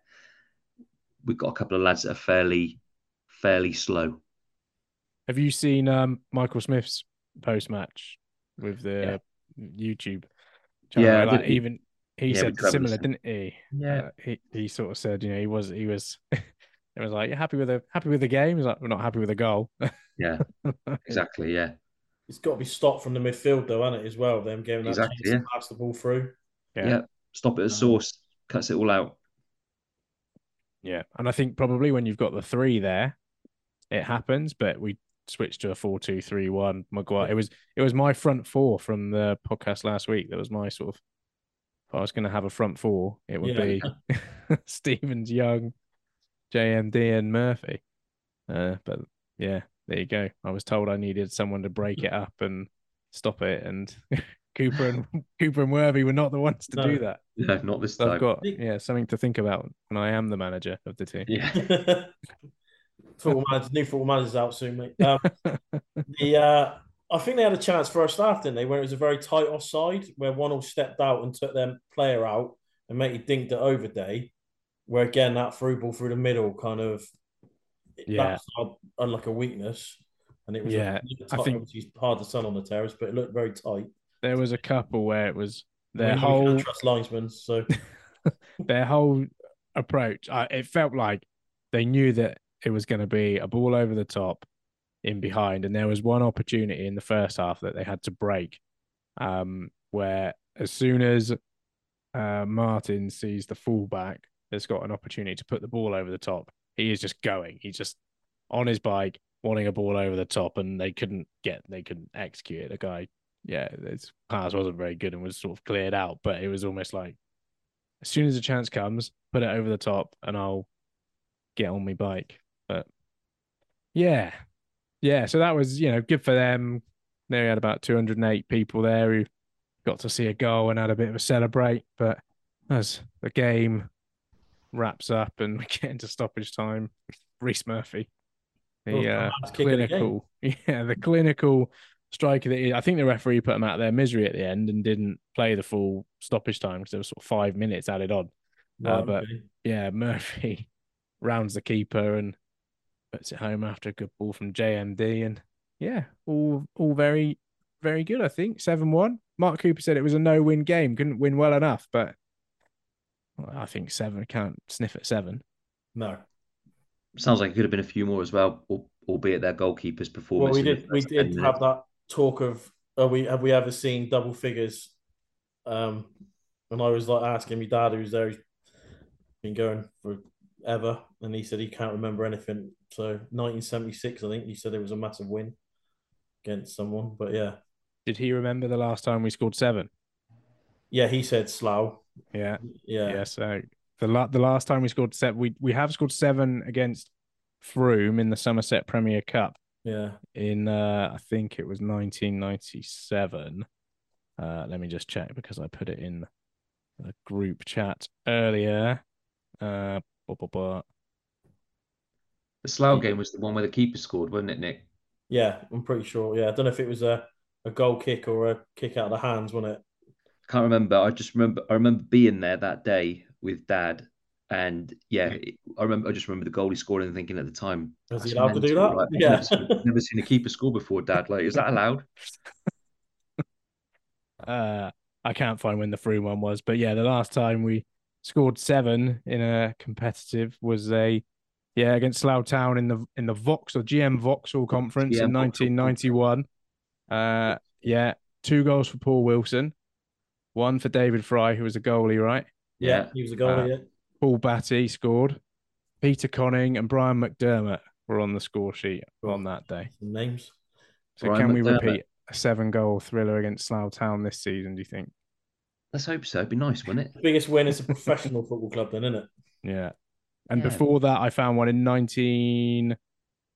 we've got a couple of lads that are fairly, fairly slow.
Have you seen um, Michael Smith's post match with the YouTube? channel?
Yeah,
like
did-
even he
yeah,
said similar, didn't he?
Yeah.
Uh, he he sort of said, you know, he was he was It was like, "You're happy with the happy with the game?" He's like, "We're not happy with the goal."
Yeah, exactly. Yeah,
It's got to be stopped from the midfield, though, hasn't it, as well? Them giving that
Exactly,
chance
yeah.
to pass the ball through.
Yeah. Stop it at source, cuts it all out.
Yeah, and I think probably when you've got the three there, it happens. But we switched to a four-two-three-one. Maguire. It was it was my front four from the podcast last week. That was my sort of. If I was going to have a front four, it would
Yeah.
be Stevens, Young, JMD, and Murphy. Uh, but yeah, there you go. I was told I needed someone to break it up and stop it, and Cooper and Cooper and Worthy were not the ones to do that.
No, not this
So
time.
I've got yeah something to think about when I am the manager of the team.
Yeah,
football manager, new football manager's out soon, mate. Um, the uh, I think they had a chance first half, didn't they? Where it was a very tight offside, where one all stepped out and took their player out, and matey dinked it over day. Where again that through ball through the middle kind of
Yeah.
that's on, on like a weakness, and it was
Yeah,
a,
I think-
obviously hard to tell on the terrace, but it looked very tight.
There was a couple where it was their
know we
whole
trust linesmen, so
their whole approach. I, it felt like they knew that it was going to be a ball over the top, in behind, and there was one opportunity in the first half that they had to break, um, where as soon as uh, Martin sees the fullback that's got an opportunity to put the ball over the top, he is just going. He's just on his bike, wanting a ball over the top, and they couldn't get, they couldn't execute it. The guy, yeah, his pass wasn't very good and was sort of cleared out, but it was almost like as soon as the chance comes, put it over the top, and I'll get on my bike. But yeah, yeah. So that was you know good for them. They had about 208 people there who got to see a goal and had a bit of a celebrate. But as the game wraps up and we get into stoppage time, Rhys Murphy,
Oh,
the uh,
that's the
clinical, yeah, the clinical striker that he, I think the referee put him out of their misery at the end and didn't play the full stoppage time because there was sort of five minutes added on. Uh, but
okay.
yeah, Murphy rounds the keeper and puts it home after a good ball from JMD. And yeah, all all very, very good, I think. 7 1. Mark Cooper said it was a no win game, couldn't win well enough, but well, I think seven can't sniff at seven.
no.
Sounds like it could have been a few more as well, albeit their goalkeeper's performance.
Well, we did we
first 10
did
minutes.
have that talk of are we have we ever seen double figures? Um, and I was like asking my dad, who's there, he's been going for ever, and he said he can't remember anything. So 1976, I think he said it was a massive win against someone. But yeah,
Did he remember the last time we scored seven?
yeah, he said Slough.
Yeah.
Yeah,
Yeah. So the la- the last time we scored seven, we, we have scored seven against Frome in the Somerset Premier Cup.
Yeah.
in uh I think it was 1997. Uh let me just check because I put it in the group chat earlier. Uh blah, blah, blah.
The Slough game was the one where the keeper scored, wasn't it, Nick?
Yeah, I'm pretty sure. Yeah, I don't know if it was a, a goal kick or a kick out of the hands, wasn't it?
Can't remember. I just remember. I remember being there that day with Dad, and yeah, it- I remember. I just remember the goal he scored and thinking at the time,
Was he
"That's
allowed to do
mental."
that?
Like, I've
Yeah.
never seen, never seen a keeper score before, Dad. Like, is that allowed?
Uh I can't find when the Frome one was, but yeah, the last time we scored seven in a competitive was a yeah against Slough Town in the in the Vauxhall GM Vauxhall conference
GM
in 1991. Uh yeah, two goals for Paul Wilson, one for David Fry, who was a goalie, right?
Yeah,
Yeah.
he was a goalie.
Uh,
yeah.
Paul Batty scored. Peter Conning and Brian McDermott were on the score sheet on that day.
Some names.
So
Brian
can we
McDermott.
repeat a seven goal thriller against Slough Town this season, do you think?
Let's hope so. It'd be nice, wouldn't it?
Biggest win is a professional football club, then, isn't it?
Yeah. And
Yeah.
before that, I found one in 19,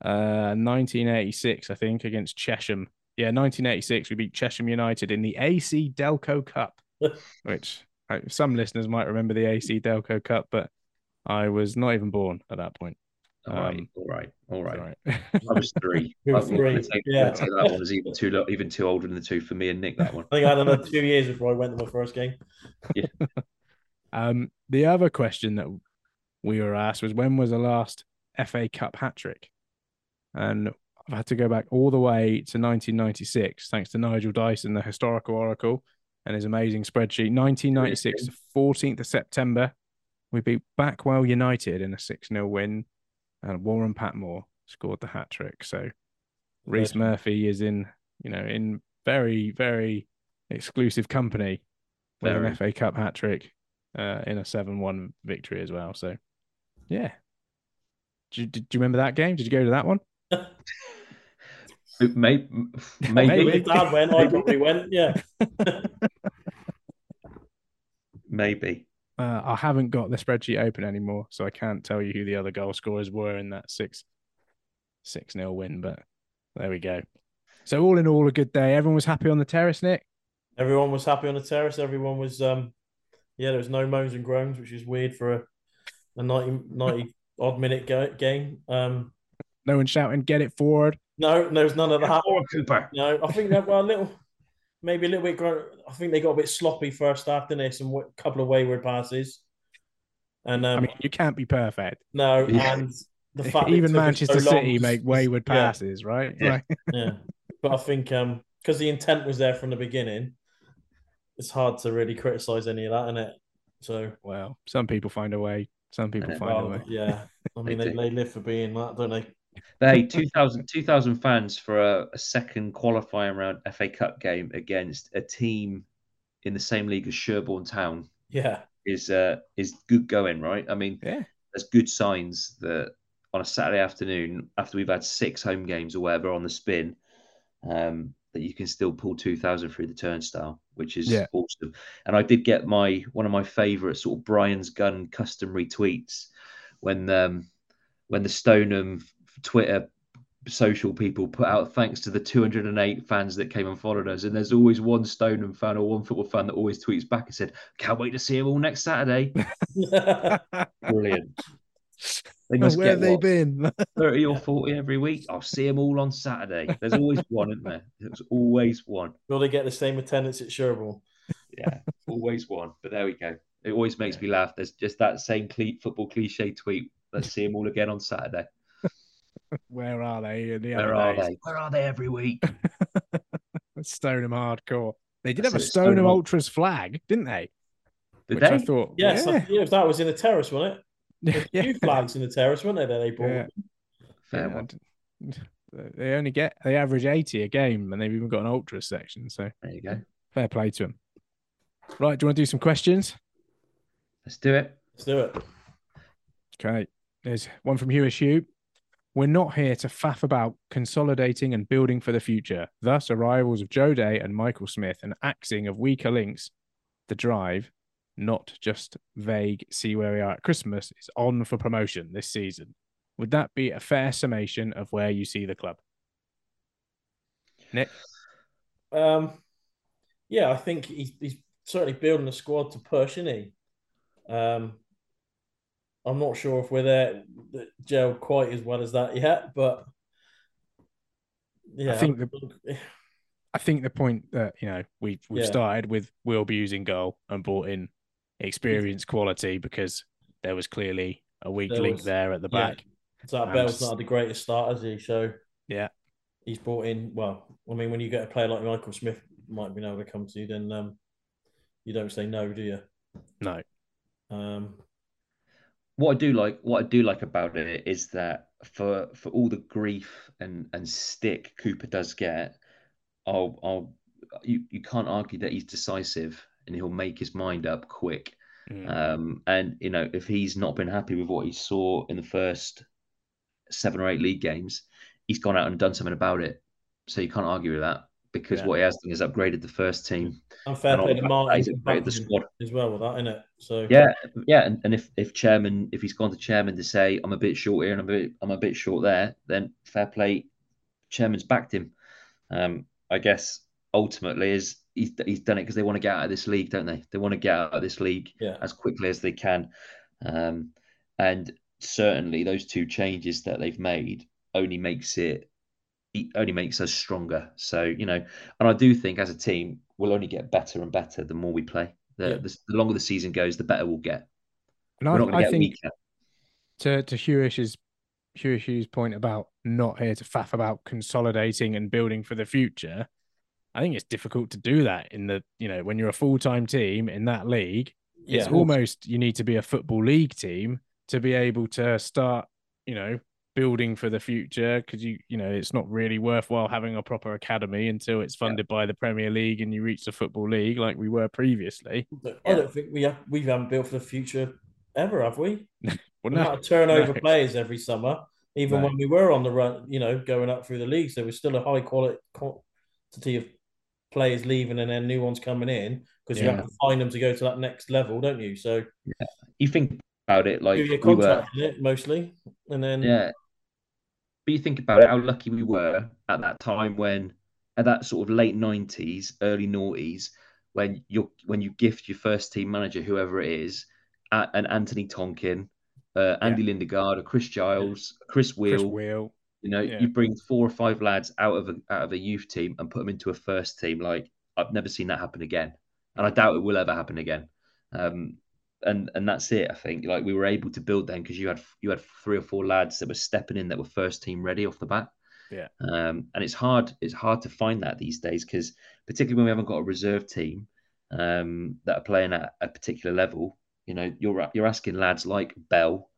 uh, 1986, I think, against Chesham. Yeah, 1986, we beat Chesham United in the AC Delco Cup, which some listeners might remember the AC Delco Cup, but I was not even born at that point.
All right,
Um,
all right, all right.
Right.
I was three. I'm gonna
three,
take,
yeah.
I'd that one was even too lo- even too older than the two for me and Nick. That one.
I think I had another two years before I went to my first game.
Um, the other question that we were asked was when was the last FA Cup hat trick? And I've had to go back all the way to 1996, thanks to Nigel Dyson, the historical oracle, and his amazing spreadsheet. 1996, 14th of September, we beat Backwell United in a 6 0 win. and Warren Patmore scored the hat trick. So
Rhys
Murphy is in, you know, in very, very exclusive company with
Very.
an FA Cup hat trick uh, in a 7 1 victory as well. So, yeah. Do you, did you remember that game? Did you go to that one?
Maybe,
If
maybe,
his dad went, I probably went. Yeah.
maybe.
Uh, I haven't got the spreadsheet open anymore, so I can't tell you who the other goal scorers were in that six six nil win. But there we go. So all in all, a good day. Everyone was happy on the terrace, Nick.
Everyone was happy on the terrace. Everyone was, um, yeah, there was no moans and groans, which is weird for a, a 90, 90 odd minute go- game. Um,
No one shouting, "Get it forward!"
No, there's none of that.
Or Cooper.
No, I think that well, a little, maybe a little bit. I think they got a bit sloppy first half, didn't they? Some wa- couple of wayward passes, and um,
I mean, you can't be perfect.
no,
Yeah.
and the fact
Even Manchester
so
City
to-
make wayward
Yeah.
passes, right?
Yeah.
Like,
yeah, but I think um because the intent was there from the beginning, it's hard to really criticize any of that, isn't it? So
well, some people find a way. Some people
Yeah.
find a way.
yeah, I mean
They
they, they live for being that, don't they?
Hey, 2,000 2,000 fans for a, a second qualifying round FA Cup game against a team in the same league as Sherborne Town
Yeah,
is uh, is good going, right? I mean,
Yeah.
there's good signs that on a Saturday afternoon, after we've had six home games or whatever on the spin, um, that you can still pull 2,000 through the turnstile, which is
Yeah.
awesome. And I did get my one of my favourite sort of Brian's Gun custom retweets when um, when the Stoneham Twitter social people put out thanks to the 208 fans that came and followed us. And there's always one Stoneham fan or one football fan that always tweets back and said, Can't wait to see them all next Saturday. Brilliant. They must
Where
get
have they
what,
been?
30 or 40 every week. I'll see them all on Saturday. There's always one, isn't there? There's always one.
will they get the same attendance at Sherborne?
Yeah, always one. But there we go. It always makes me laugh. There's just that same cle- football cliche tweet. Let's see them all again on Saturday.
Where are they? in The
Where are
days?
they? Where are they every week?
Stoneham hardcore. They did
That's
have a Stoneham
Stoneham.
Ultras flag, didn't they?
Did
Which I thought,
Yes,
yeah,
I- yeah, that was in the terrace, wasn't it? There's
yeah.
a few flags in the terrace, weren't there? That they brought.
Yeah.
Fair
Yeah,
one.
They only get they average eighty a game, and they've even got an ultra section. So
There you go.
fair play to them. Right, do you want to do some questions?
Let's do it.
Let's do it.
Okay, there's one from Hewish Hugh. We're not here to faff about consolidating and building for the future. Thus, arrivals of Joe Day and Michael Smith and axing of weaker links, the drive, not just vague, see where we are at Christmas, is on for promotion this season. Would that be a fair summation of where you see the club? Nick?
Um, yeah, I think he's, he's certainly building a squad to push, isn't he? Um, I'm not sure if we're there, gel quite as well as that yet, but yeah, I
think the, I think the point that you know we've we've
Yeah.
started with Wilbuse in goal and brought in experience quality because there was clearly a weak
There
link
was-
there at the
yeah.
back.
Zach
Um,
Bell's not the greatest start, has he? So
Yeah.
he's brought in. Well, I mean, when you get a player like Michael Smith might be able to come to you, then um, you don't say no, do you?
No,
Um,
what I do like, what I do like about it is that for for all the grief and and stick Cooper does get, I'll I'll you you can't argue that he's decisive and he'll make his mind up quick.
Mm.
Um, and you know if he's not been happy with what he saw in the first seven or eight league games, he's gone out and done something about it. So you can't argue with that because
Yeah.
what he has done is upgraded the first team.
and fair
and
play to
back of that,
Martin
upgraded the squad.
as well with that, isn't it? So
Yeah, yeah, and, and if if chairman if he's gone to chairman to say I'm a bit short here and I'm a bit I'm a bit short there, then fair play, chairman's backed him. Um, I guess ultimately is he's he's done it because they want to get out of this league, don't they? They want to get out of this league
yeah,
as quickly as they can, um, and certainly those two changes that they've made only makes it it only makes us stronger. So you know, and I do think as a team we'll only get better and better the more we play. The,
Yeah.
the, the longer the season goes, the better we'll get.
and
We're not
I,
going to
I
get
think
weaker.
to to Hewish's Hewish Hugh's point about not here to faff about consolidating and building for the future. I think it's difficult to do that in the you know when you're a full time team in that league.
yeah.
it's almost you need to be a football league team to be able to start, you know, building for the future because you you know it's not really worthwhile having a proper academy until it's funded yeah. by the Premier League and you reach the football league like we were previously.
I don't think we have we haven't built for the future ever, have we? well, no, turnover no. players every summer. Even no. when we were on the run, you know, going up through the leagues, there was still a high quality quantity of players leaving and then new ones coming in because yeah. you have to find them to go to that next level, don't you? So
yeah. you think about it like
we were, it mostly, and then
yeah. But you think about it, how lucky we were at that time when, at that sort of late nineties, early noughties, when you when you gift your first team manager, whoever it is, an Anthony Tonkin, uh, Andy yeah. Lindegaard, or Chris Giles, Chris Weale. Chris
Weale.
You know, yeah. you bring four or five lads out of a, out of a youth team and put them into a first team. Like I've never seen that happen again, and I doubt it will ever happen again. Um, and and that's it. I think like we were able to build then because you had you had three or four lads that were stepping in that were first team ready off the bat.
Yeah.
Um, and it's hard it's hard to find that these days because particularly when we haven't got a reserve team um, that are playing at a particular level, you know, you're you're asking lads like Bell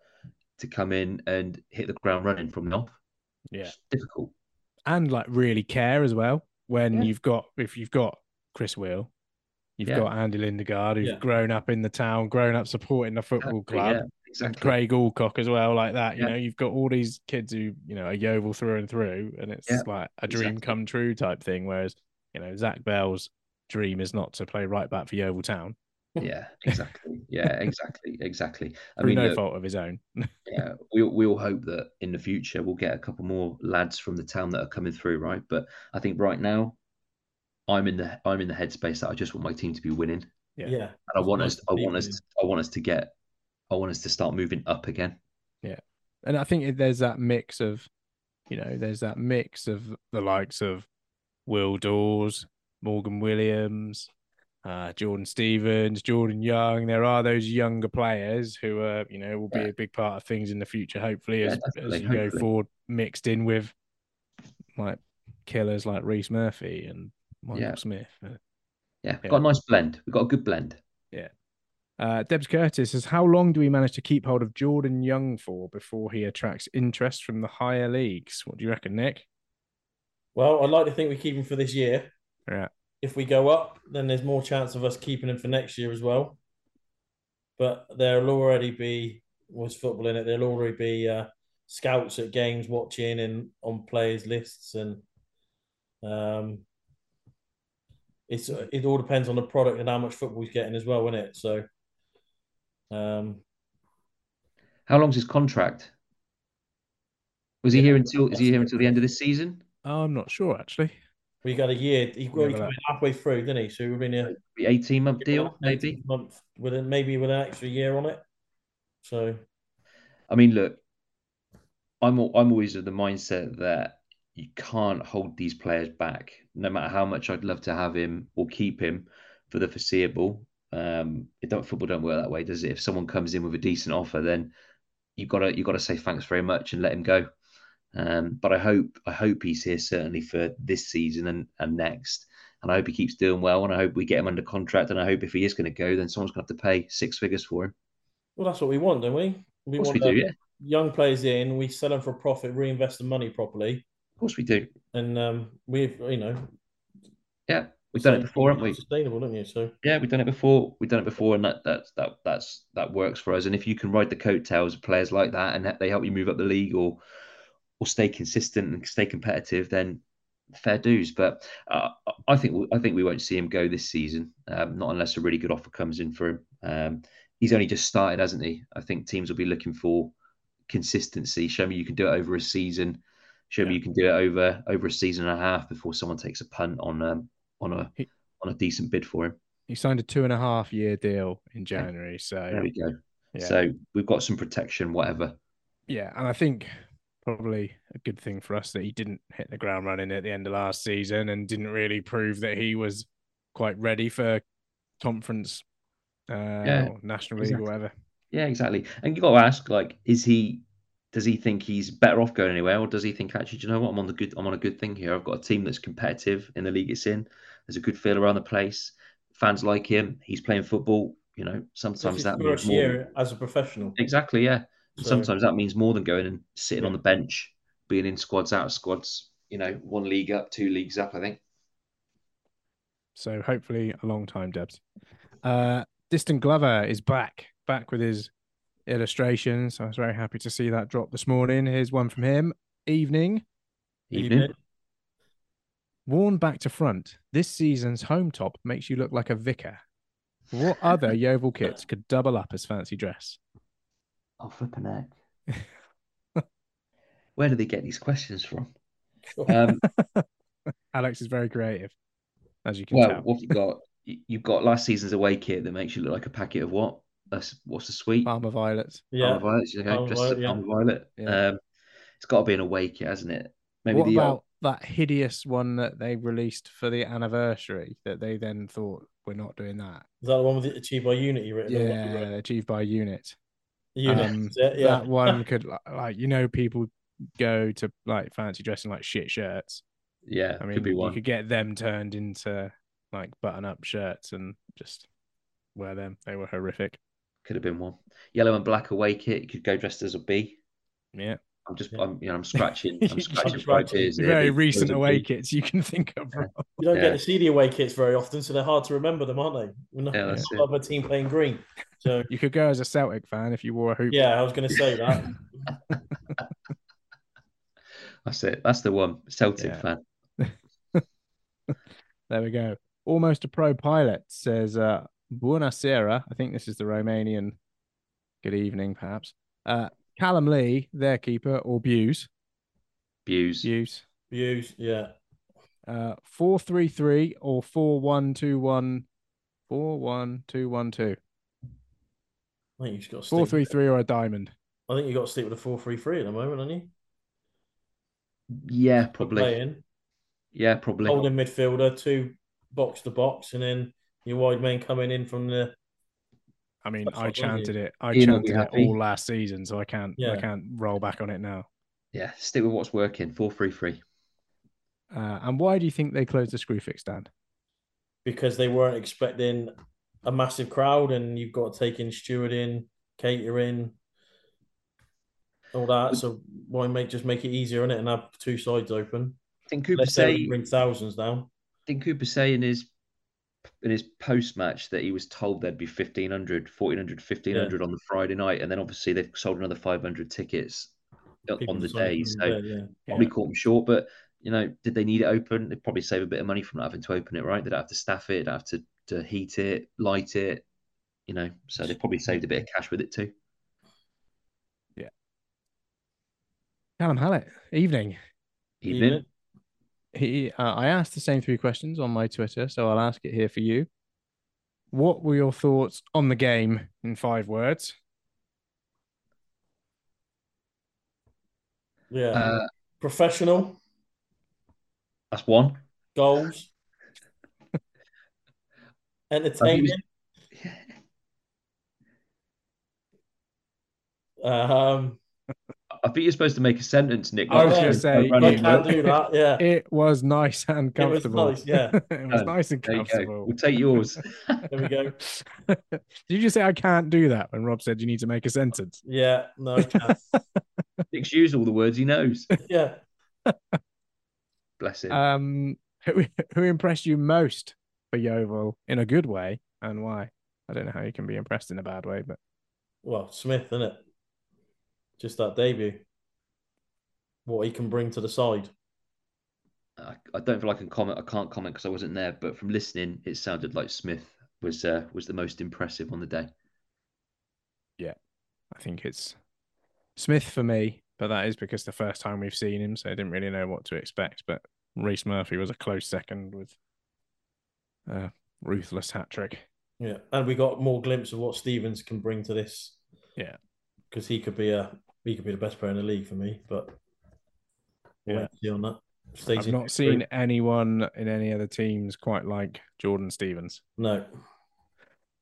to come in and hit the ground running from the off.
Yeah,
it's difficult.
And like really care as well when yeah. you've got if you've got Chris Weale, you've yeah. got Andy Lindegaard who's yeah. grown up in the town, grown up supporting the football club.
Exactly.
Craig Alcock as well, like that. You know, you've got all these kids who, you know, are Yeovil through and through, and it's like a dream exactly. come true type thing. Whereas, you know, Zach Bell's dream is not to play right back for Yeovil Town
yeah, exactly. Yeah, exactly, exactly.
I Through mean, no look, fault of his own.
yeah, we we all hope that in the future we'll get a couple more lads from the town that are coming through, right? But I think right now, I'm in the I'm in the headspace that I just want my team to be winning.
Yeah, yeah.
And I want us, I want us, to, I want us to get, I want us to start moving up again.
Yeah, and I think there's that mix of, you know, there's that mix of the likes of Will Dawes, Morgan Williams, uh, Jordan Stevens, Jordan Young. There are those younger players who are, you know, will be yeah. a big part of things in the future. Hopefully, as, yeah, as you hopefully. go forward, mixed in with like killers like Rhys Murphy and Michael yeah. Smith. Uh,
yeah, got a nice blend. We've got a good blend.
Yeah. Uh, Debs Curtis says, How long do we manage to keep hold of Jordan Young for before he attracts interest from the higher leagues? What do you reckon, Nick?
Well, I'd like to think we keep him for this year.
Yeah
if we go up, then there's more chance of us keeping him for next year as well. But there'll already be was football in it. There'll already be uh, scouts at games watching and on players lists, and um, it's it all depends on the product and how much football he's getting as well, isn't it? So, um,
how long's his contract? Was he here until? Is he here until the end of this season?
I'm not sure actually.
We got a year. He, well, he came halfway through, didn't he? So we've been a
eighteen month deal, maybe
month with maybe with an extra year on it. So,
I mean, look, I'm I'm always of the mindset that you can't hold these players back, no matter how much I'd love to have him or keep him for the foreseeable. Um, it don't football don't work that way, does it? If someone comes in with a decent offer, then you gotta you gotta say thanks very much and let him go. Um, but I hope I hope he's here certainly for this season and, and next. And I hope he keeps doing well. And I hope we get him under contract. And I hope if he is going to go, then someone's going to have to pay six figures for him.
Well, that's what we want, don't we?
We want we do, yeah.
young players in. We sell them for a profit, reinvest the money properly.
Of course we do.
And um, we've, you know,
yeah, we've done it before, haven't we?
Sustainable, don't you? So
yeah, we've done it before. We've done it before, and that that that that's that works for us. And if you can ride the coattails of players like that, and they help you move up the league or or stay consistent and stay competitive, then fair dues. But uh, I think I think we won't see him go this season, um, not unless a really good offer comes in for him. Um, he's only just started, hasn't he? I think teams will be looking for consistency. Show me you can do it over a season. Show yeah. me you can do it over over a season and a half before someone takes a punt on um, on a he, on a decent bid for him.
He signed a two and a half year deal in January, so
there we go. Yeah. So we've got some protection, whatever.
Yeah, and I think probably a good thing for us that he didn't hit the ground running at the end of last season and didn't really prove that he was quite ready for conference uh, yeah, national league exactly. or whatever.
Yeah, exactly. And you've got to ask, like, is he? Does he think he's better off going anywhere, or does he think actually, do you know what? I'm on the good. I'm on a good thing here. I've got a team that's competitive in the league it's in. There's a good feel around the place. Fans like him. He's playing football. You know, sometimes that
first more... year as a professional.
Exactly. Yeah
So,
Sometimes that means more than going and sitting on the bench, being in squads, out of squads. You know, one league up, two leagues up. I think.
So hopefully a long time, Debs. Uh, Distant Glover is back, back with his illustrations. I was very happy to see that drop this morning. Here's one from him. Evening.
Evening.
Worn back to front, this season's home top makes you look like a vicar. What other Yeovil kits could double up as fancy dress?
Oh, flipping heck. Where do they get these questions from? Um,
Alex is very creative, as you can
well,
tell.
what you got? You've got last season's away kit that makes you look like a packet of what? That's what's the sweet?
Parma Violets.
yeah,
Parma Violet. Okay,
Palmer
dressed as
Violet, yeah.
Parma Violet.
Yeah.
Um, it's got to be an away kit, hasn't it? Maybe
what
the uh,
about that hideous one that they released for the anniversary that they then thought we're not doing that?
is that the one with it achieved by Unity written?
Yeah,
it?
achieved by unit.
Unity.
Um,
yeah, yeah.
That one could li- like you know people go to like fancy dressing like shit shirts.
yeah,
I mean,
could be
you could get them turned into like button up shirts and just wear them. They were horrific.
Could have been one. Yellow and black away kit. You could go dressed as a bee.
Yeah,
I'm just,
Yeah.
I'm, you know, I'm scratching, I'm scratching for
scratching.
ideas. here.
very recent
a
away
bee.
kits you can think of. Rob.
You don't
Yeah.
get to see the away kits very often, so they're hard to remember them, aren't they? We're not
Yeah, that's
not of a team playing green. So
You could go as a Celtic fan if you wore a hoop.
yeah, I was going to say that.
That's it. That's the one. Celtic
Yeah.
fan.
There we go. Almost a pro pilot says uh Buonasera. I think this is the Romanian good evening, perhaps. Uh Callum Lee, their keeper, or Buse.
Views.
Buse.
Views, yeah.
Uh four three three or four one two one four one two one two.
I think you've got to
Four three three or a diamond.
I think you've got to stick with a four-three-three at the moment, haven't you?
Yeah, probably.
Playing
Yeah, probably.
holding midfielder, two box to box, and then your wide man coming in from the.
I mean,
That's
I chanted it. I
Ian will be
chanted it
happy.
all last season, so I can't I
Yeah.
can't roll back on it now.
Yeah, stick with what's working. Four three three.
Uh, and why do you think they closed the Screwfix stand?
because they weren't expecting a massive crowd, and you've got to take in stewarding, catering, all that. So why make just make it easier in it and have two sides open?
I think Cooper
Let's say
say.
bring thousands down.
I think Cooper say in his in his post match that he was told there'd be 1500, 1400, 1500 on the Friday night, and then obviously they've sold another 500 tickets uh,
on
the day.
on
So
the yeah.
probably caught them short. But you know, did they need it open? They'd probably save a bit of money from not having to open it, right? They don't have to staff it, they have to, to heat it, light it. You know, so they probably saved a bit of cash with it too.
Yeah callum Hallett, evening.
Evening.
He, uh, I asked the same three questions on my Twitter, so I'll ask it here for you. What were your thoughts on the game in five words?
Yeah.
Uh,
Professional
that's one.
goals, entertaining. Um,
I think you're supposed to make a sentence, Nick.
I was gonna
just
say,
run
I can't do that. Yeah.
It was nice and
It was
comfortable.
nice, yeah.
it was
Oh,
nice and
There you go.
comfortable.
We'll take yours.
There we go.
Did you just say I can't do that when Rob said you need to make a sentence?
Yeah. No. I can't.
Nick's used all the words he knows.
yeah.
Bless him.
Um, who who impressed you most for Yeovil in a good way, and why? I don't know how you can be impressed in a bad way, but
Well, Smith, isn't it? Just that debut. What he can bring to the side.
I, I don't feel I can comment. I can't comment because I wasn't there. But from listening, it sounded like Smith was uh, was the most impressive on the day.
Yeah, I think it's Smith for me. But that is because the first time we've seen him, so I didn't really know what to expect. But Rhys Murphy was a close second with a ruthless hat trick.
Yeah. And we got more glimpse of what Stevens can bring to this.
Yeah.
Because he could be a he could be the best player in the league for me, but
Yeah.
wait and see on that. Stays
I've
in
not
group.
seen anyone in any other teams quite like Jordan Stevens.
No.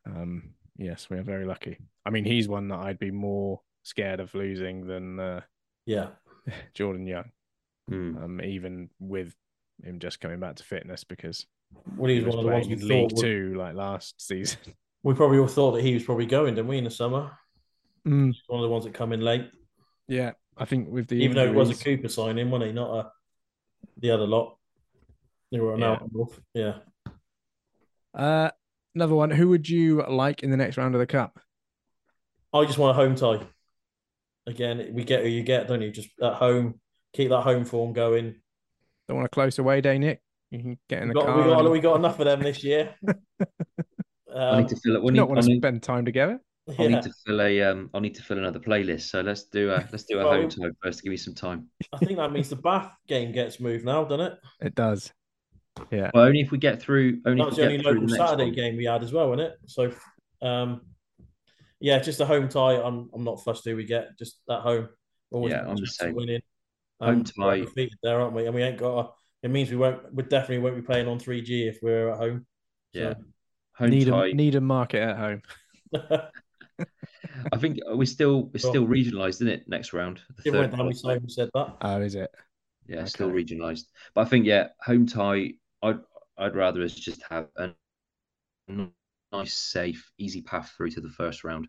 Um, yes, we are very lucky. I mean, he's one that I'd be more scared of losing than uh,
Yeah.
Jordan Young.
Hmm.
Um, even with him just coming back to fitness because
Well, he
he
was
was
one of the ones
playing
we
in
thought
League
would-
Two like last season.
we probably all thought that he was probably going, didn't we, in the summer?
Mm,
He's one of the ones that come in late.
Yeah, I think with the
Even though it was a Cooper signing, wasn't he? Not a the other lot. They were now
Yeah.
North. Yeah.
Uh, another one. Who would you like in the next round of the cup?
I just want a home tie. Again, we get who you get, don't you? Just at home, keep that home form going.
Don't want a close away day, Nick. You can get in
We
the
got,
car.
we, got,
and
we got enough of them this year.
I
um,
need to fill it. We need,
not want to spend time together.
I
yeah.
need to fill a. Um, I need to fill another playlist. So let's do a. Let's do a
Well,
home
we-
time first to give me some time.
I think that means the Bath game gets moved now, doesn't it?
It does. Yeah.
Well, only if we get through. Only
That
if
was
we
the
get
only local
the
Saturday
one.
game we had as well, wasn't it? So, um, yeah, just a home tie. I'm I'm not fussed who we get. Just at home. Always
Yeah,
got a
I'm the
chance of
same.
Winning.
Home
Um, we're
tie.
undefeated there, aren't we? And we ain't got. A, it means we won't. We definitely won't be playing on 3G if we're at home.
Yeah.
So,
Home
Need
tie.
a need a market at home.
I think we're still we're
Sure.
still regionalised, isn't it? Next round. The third
went down
one.
said that.
Oh, is it?
Yeah, still
Okay.
regionalised. But I think yeah, home tie. I'd I'd rather us just have a nice, safe, easy path through to the first round.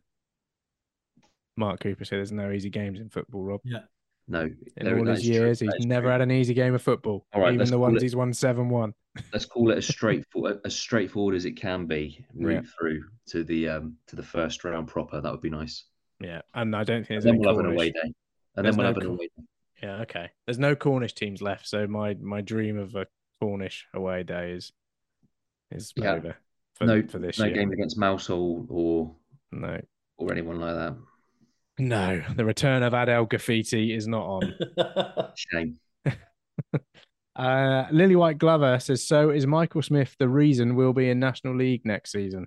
Mark Cooper said there's no easy games in football, Rob. Yeah.
No,
In all his
is true.
years, he's never
true.
had an easy game of football.
All right,
even the ones
it-
he's won seven one.
Let's call it as straightforward as straightforward as it can be. Route
Yeah.
through to the um to the first round proper. That would be nice.
Yeah, and I don't think there's And
then
any
we'll have an away day. And
There's
then we'll
no
have an away day.
Yeah, okay. There's no Cornish teams left, so my my dream of a Cornish away day is is
Yeah.
over for,
no,
for this
no
year.
game against Mousehole or
No,
or anyone like that.
no. The return of Adel Graffiti is not on.
Shame.
Uh, Lily White Glover says, "So is Michael Smith the reason we'll be in National League next season?"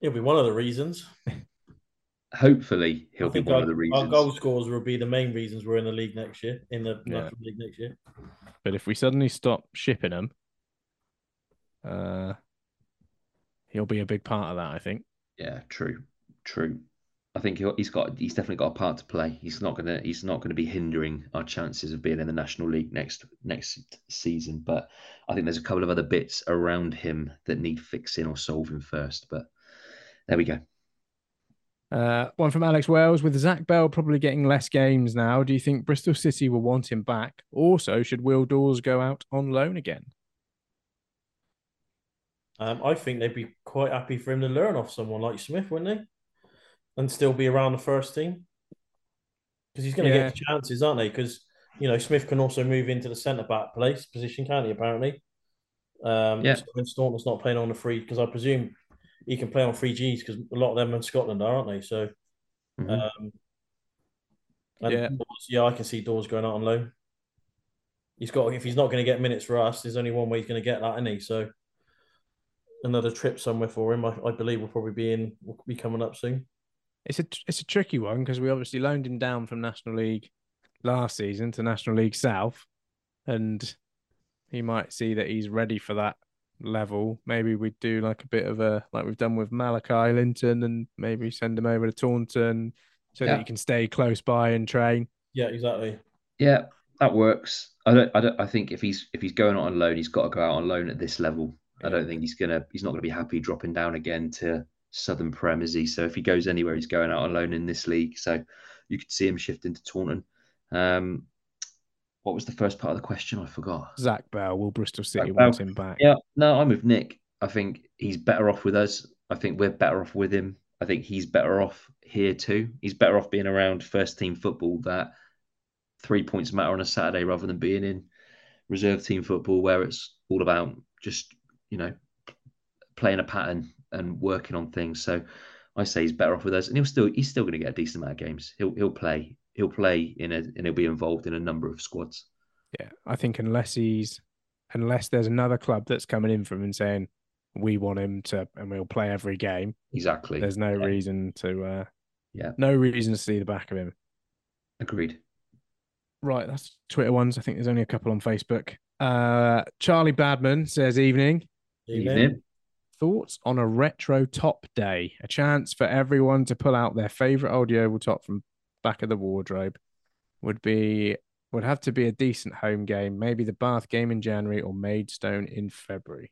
It'll be one of the reasons.
Hopefully, he'll
I
be one
our,
of the reasons.
our goal scores will be the main reasons we're in the league next year, in the
Yeah.
National League next year.
But if we suddenly stop shipping them, uh, he'll be a big part of that. I think.
Yeah, true, true. I think he'll, he's got he's definitely got a part to play. He's not gonna he's not gonna be hindering our chances of being in the National League next next season. But I think there's a couple of other bits around him that need fixing or solving first. But there we go.
Uh, one from Alex Wells with Zach Bell probably getting less games now. Do you think Bristol City will want him back? Also, should Will Dawes go out on loan again?
Um, I think they'd be quite happy for him to learn off someone like Smith, wouldn't they? And still be around the first team. Because he's going to
Yeah.
get the chances, aren't they? Because, you know, Smith can also move into the centre back place position, can't he, apparently? Um,
Yeah.
so when Staunton's not playing on the free, because I presume he can play on free Gs because a lot of them in Scotland are, aren't they? So,
Mhm.
um,
Yeah.
Dawes- yeah, I can see Dawes going out on loan. He's got if he's not going to get minutes for us, there's only one way he's going to get that, isn't he? So another trip somewhere for him, I, I believe will probably be in will be coming up soon.
It's a it's a tricky one because we obviously loaned him down from National League last season to National League South, and he might see that he's ready for that level. Maybe we'd do like a bit of a like we've done with Malachi Linton, and maybe send him over to Taunton so
Yeah.
that he can stay close by and train.
Yeah, exactly.
Yeah, that works. I don't. I don't. I think if he's if he's going out on loan, he's got to go out on loan at this level. I don't think he's gonna. He's not gonna be happy dropping down again to Southern Prem, is he? So if he goes anywhere, he's going out alone in this league. So you could see him shifting to Taunton. Um, what was the first part of the question? I forgot.
Zach Bell will Bristol City want him back?
Yeah, no, I'm with Nick. I think he's better off with us. I think we're better off with him. I think he's better off here too. He's better off being around first team football that three points matter on a Saturday rather than being in reserve team football where it's all about just, you know, playing a pattern and working on things. So I say he's better off with us and he'll still he's still gonna get a decent amount of games. He'll he'll play. He'll play in a and he'll be involved in a number of squads.
Yeah, I think unless he's unless there's another club that's coming in from him and saying we want him to and we'll play every game,
Exactly.
there's no
Yeah.
reason to uh
Yeah.
no reason to see the back of him.
Agreed.
Right, that's Twitter ones. I think there's only a couple on Facebook. Uh Charlie Badman says evening.
Evening.
Thoughts on a retro top day? A chance for everyone to pull out their favorite old Yeovil top from back of the wardrobe. Would be would have to be a decent home game, maybe the Bath game in January or Maidstone in February.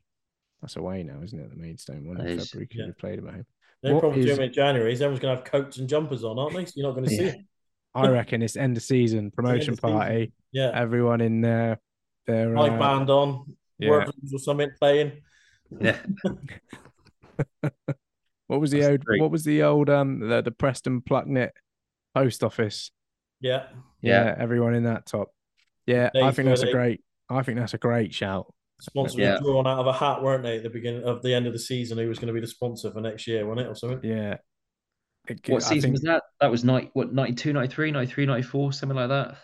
That's away now, isn't it? The Maidstone one
That
in
is,
February because
yeah.
we played them at home.
No
What
problem
is-
doing it in January is everyone's going to have coats and jumpers on, aren't they? So you're not going to see
Yeah.
it.
I reckon it's end of season promotion
of season.
party.
Yeah.
Everyone in their their
High
uh,
band on,
yeah.
or something playing.
Yeah.
What was the
That's
old?
great.
What was the old? Um, the, the Preston Plucknett post office.
Yeah.
Yeah,
Yeah.
everyone in that top. Yeah, I
Days
think that's a great. I think that's a great shout.
Sponsors
Yeah.
drawn out of a hat, weren't they, at the beginning of the end of the season? Who was going to be the sponsor for next year, wasn't it, or something?
Yeah. It-
What
I
season
think-
was that? That was 90, what, 92, 93, 93, 94, something like that.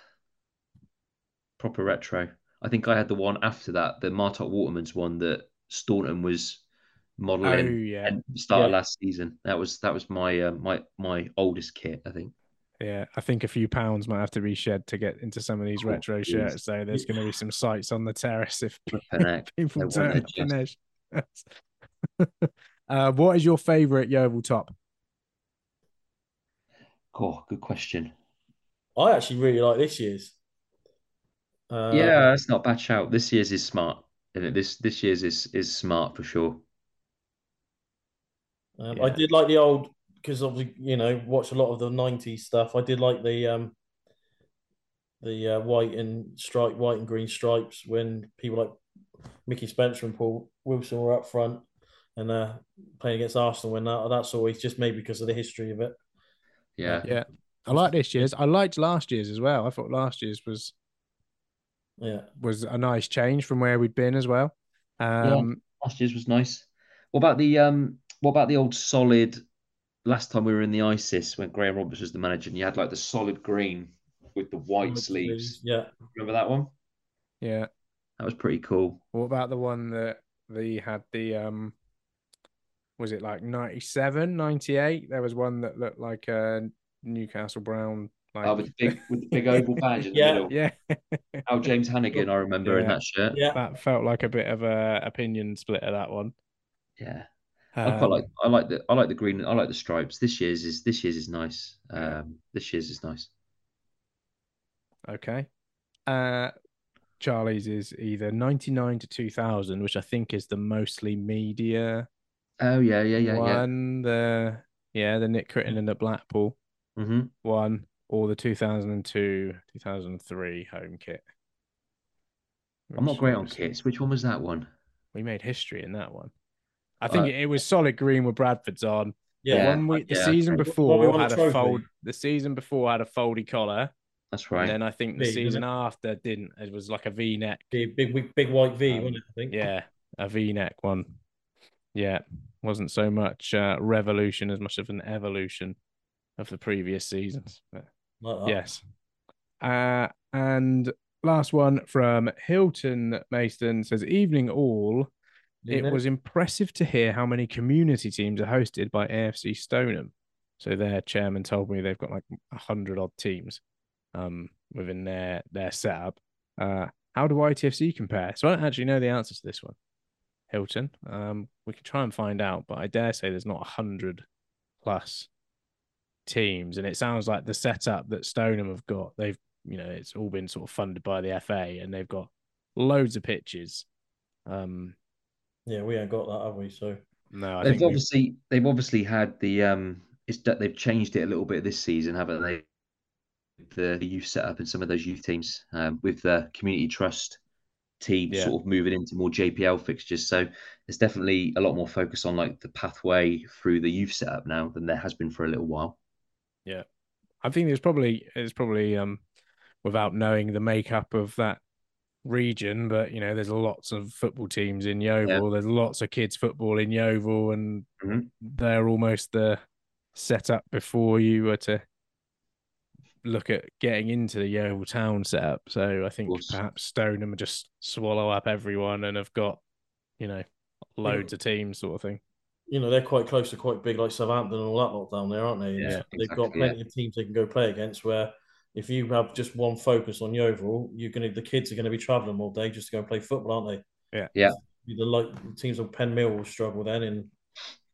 Proper retro. I think I had the one after that, the Martock Waterman's one that Staunton was modeling
Oh
modelling
yeah,
at the start of last season. That was that was my uh, my my oldest kit, I think.
yeah. I think a few pounds might have to be shed to get into some of these
Oh,
retro
jeez.
shirts. So there's going to be some sights on the terrace if people turn up in their uh, what is your favourite Yeovil top?
Oh, good question.
I actually really like this year's. Uh,
yeah, that's not bad shout. This year's is smart. Isn't? This this year's is is smart for sure.
Um,
Yeah.
I did like the old because obviously you know watch a lot of the '90s stuff. I did like the um the uh, white and stripe, white and green stripes when people like Mickey Spencer and Paul Wilson were up front and uh, playing against Arsenal. When that that's always just maybe because of the history of it.
Yeah.
Yeah, I like this year's. I liked last year's as well. I thought last year's was
Yeah,
was a nice change from where we'd been as well. Um,
Last year's was nice. What about the um? What about the old solid? Last time we were in the ISIS when Graham Roberts was the manager, and you had like the solid green with the white sleeves.
Yeah,
Remember that one?
yeah.
That was pretty cool.
What about the one that they had the um was it like 97, 98? There was one that looked like a Newcastle Brown like
Oh, with the big with the big oval badge in the
Yeah.
middle.
yeah.
Al James Hannigan, I remember in that shirt.
yeah.
that felt like a bit of a opinion split of that one.
Yeah. I quite
Um,
like I like the I like the green I like the stripes. This year's is this year's is nice. Um this year's is nice.
Okay. Uh Charlie's is either 99 to 2000, which I think is the mostly media
Oh yeah, yeah, yeah, yeah.
one. The yeah, the Nick Crittenden at Blackpool
hmm
one, or the 2002 2003 home kit.
I'm not
which
great on kits. Which one was that one?
We made history in that one. I think
Uh,
it, it was solid green with Bradford's on. The
Yeah,
one we, the
yeah,
season
okay.
Well, we
before
a
had a fold. The season before had a foldy collar,
That's right.
and then I think the
Big, wasn't
season after didn't. It was like a V neck.
big, big, big, big white V,
Um,
wasn't it? I think.
Yeah, a V neck one. Yeah, wasn't so much uh, revolution as much of an evolution of the previous seasons. But
Like
yes. Uh, and last one from Hilton Mason says, "Evening all." It was impressive to hear how many community teams are hosted by AFC Stoneham. So their chairman told me they've got like a hundred odd teams um, within their their setup. Uh, how do YTFC compare? So I don't actually know the answer to this one, Hilton. Um, we can try and find out, but I dare say there's not a hundred plus teams, and it sounds like the setup that Stoneham have got. They've you know it's all been sort of funded by the FA, and they've got loads of pitches. Um,
Yeah, we ain't got that, have we? So
no, I
they've
think we've-
obviously they've obviously had the um it's that they've changed it a little bit this season, haven't they? The, the youth setup and some of those youth teams um, with the community trust team
Yeah.
sort of moving into more JPL fixtures. So there's definitely a lot more focus on like the pathway through the youth setup now than there has been for a little while.
I think there's probably it's probably um without knowing the makeup of that region, but you know, there's lots of football teams in Yeovil. There's lots of kids football in Yeovil, and
Mhm.
they're almost the setup before you were to look at getting into the Yeovil town setup. So I think perhaps Stoneham just swallow up everyone and have got, you know, loads of teams sort of thing.
You know they're quite close to quite big, like Southampton and all that lot down there, aren't they? And
Yeah,
they've got
exactly,
plenty of teams they can go play against. Where if you have just one focus on Yeovil, you're gonna the kids are gonna be travelling all day just to go and play football, aren't they?
Yeah.
Yeah.
The like teams of Penn Mill will struggle then in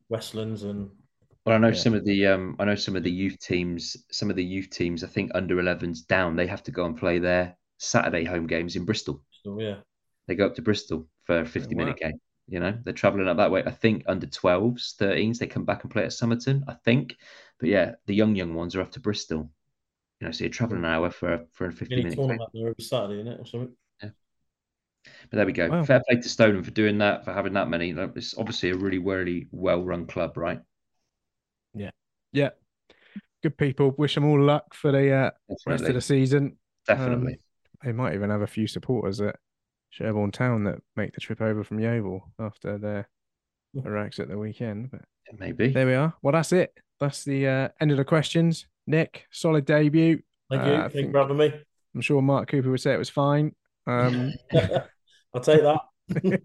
Westlands and
Well, I know
Yeah.
some of the um, I know some of the youth teams. Some of the youth teams, I think under 11s down, they have to go and play their Saturday home games in Bristol.
so yeah.
They go up to Bristol for a 50
wow.
minute game. You know, they're travelling up that way. I think under 12s, 13s, they come back and play at Somerton. I think, but yeah, the young young ones are off to Bristol. You know, so you're travelling an hour for a, for a 50
Mini
minute. game.
tournament there every Saturday, innit, or something. Yeah.
But there we go.
Wow.
Fair play to Stoneham for doing that, for having that many. It's obviously a really, really well run club, right?
Yeah. Yeah. Good people. Wish them all luck for the uh, rest of the season.
Definitely.
They might even have a few supporters at Sherborne Town that make the trip over from Yeovil after their their acts at the weekend. But
Maybe.
there we are. Well, that's it. That's the uh, end of the questions. Nick, solid debut.
Thank you.
Uh, I
Thank you
think-
for having me.
I'm sure Mark Cooper would say it was fine. Um,
I'll take that.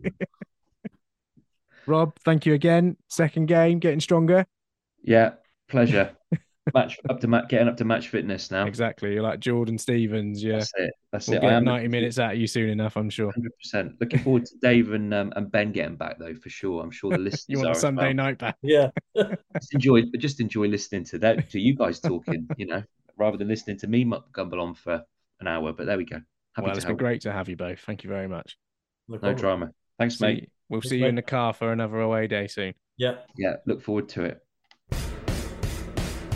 Rob, thank you again. Second game, getting stronger.
Yeah. Pleasure. Match up to match, getting up to match fitness now.
Exactly. You're like Jordan Stevens. Yeah.
That's it. That's
We'll
it. I
get
am
90 minutes out of you soon enough, I'm sure.
Hundred percent. Looking forward to Dave and um, and Ben getting back though for sure. I'm sure the listeners
You
are
want a Sunday
well.
night back?
Yeah.
Just enjoy, just enjoy listening to that to you guys talking. You know, rather than listening to me mu- gumble on for an hour. But there we go. Happy
Well, it's been great to have you both. Thank you very much.
No
problem.
drama. Thanks,
See-
mate.
we'll
Thanks,
see you in the car for another away day soon.
Yeah.
Yeah, look forward to it.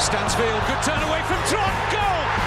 Stansfield, good turn away from Trott, goal!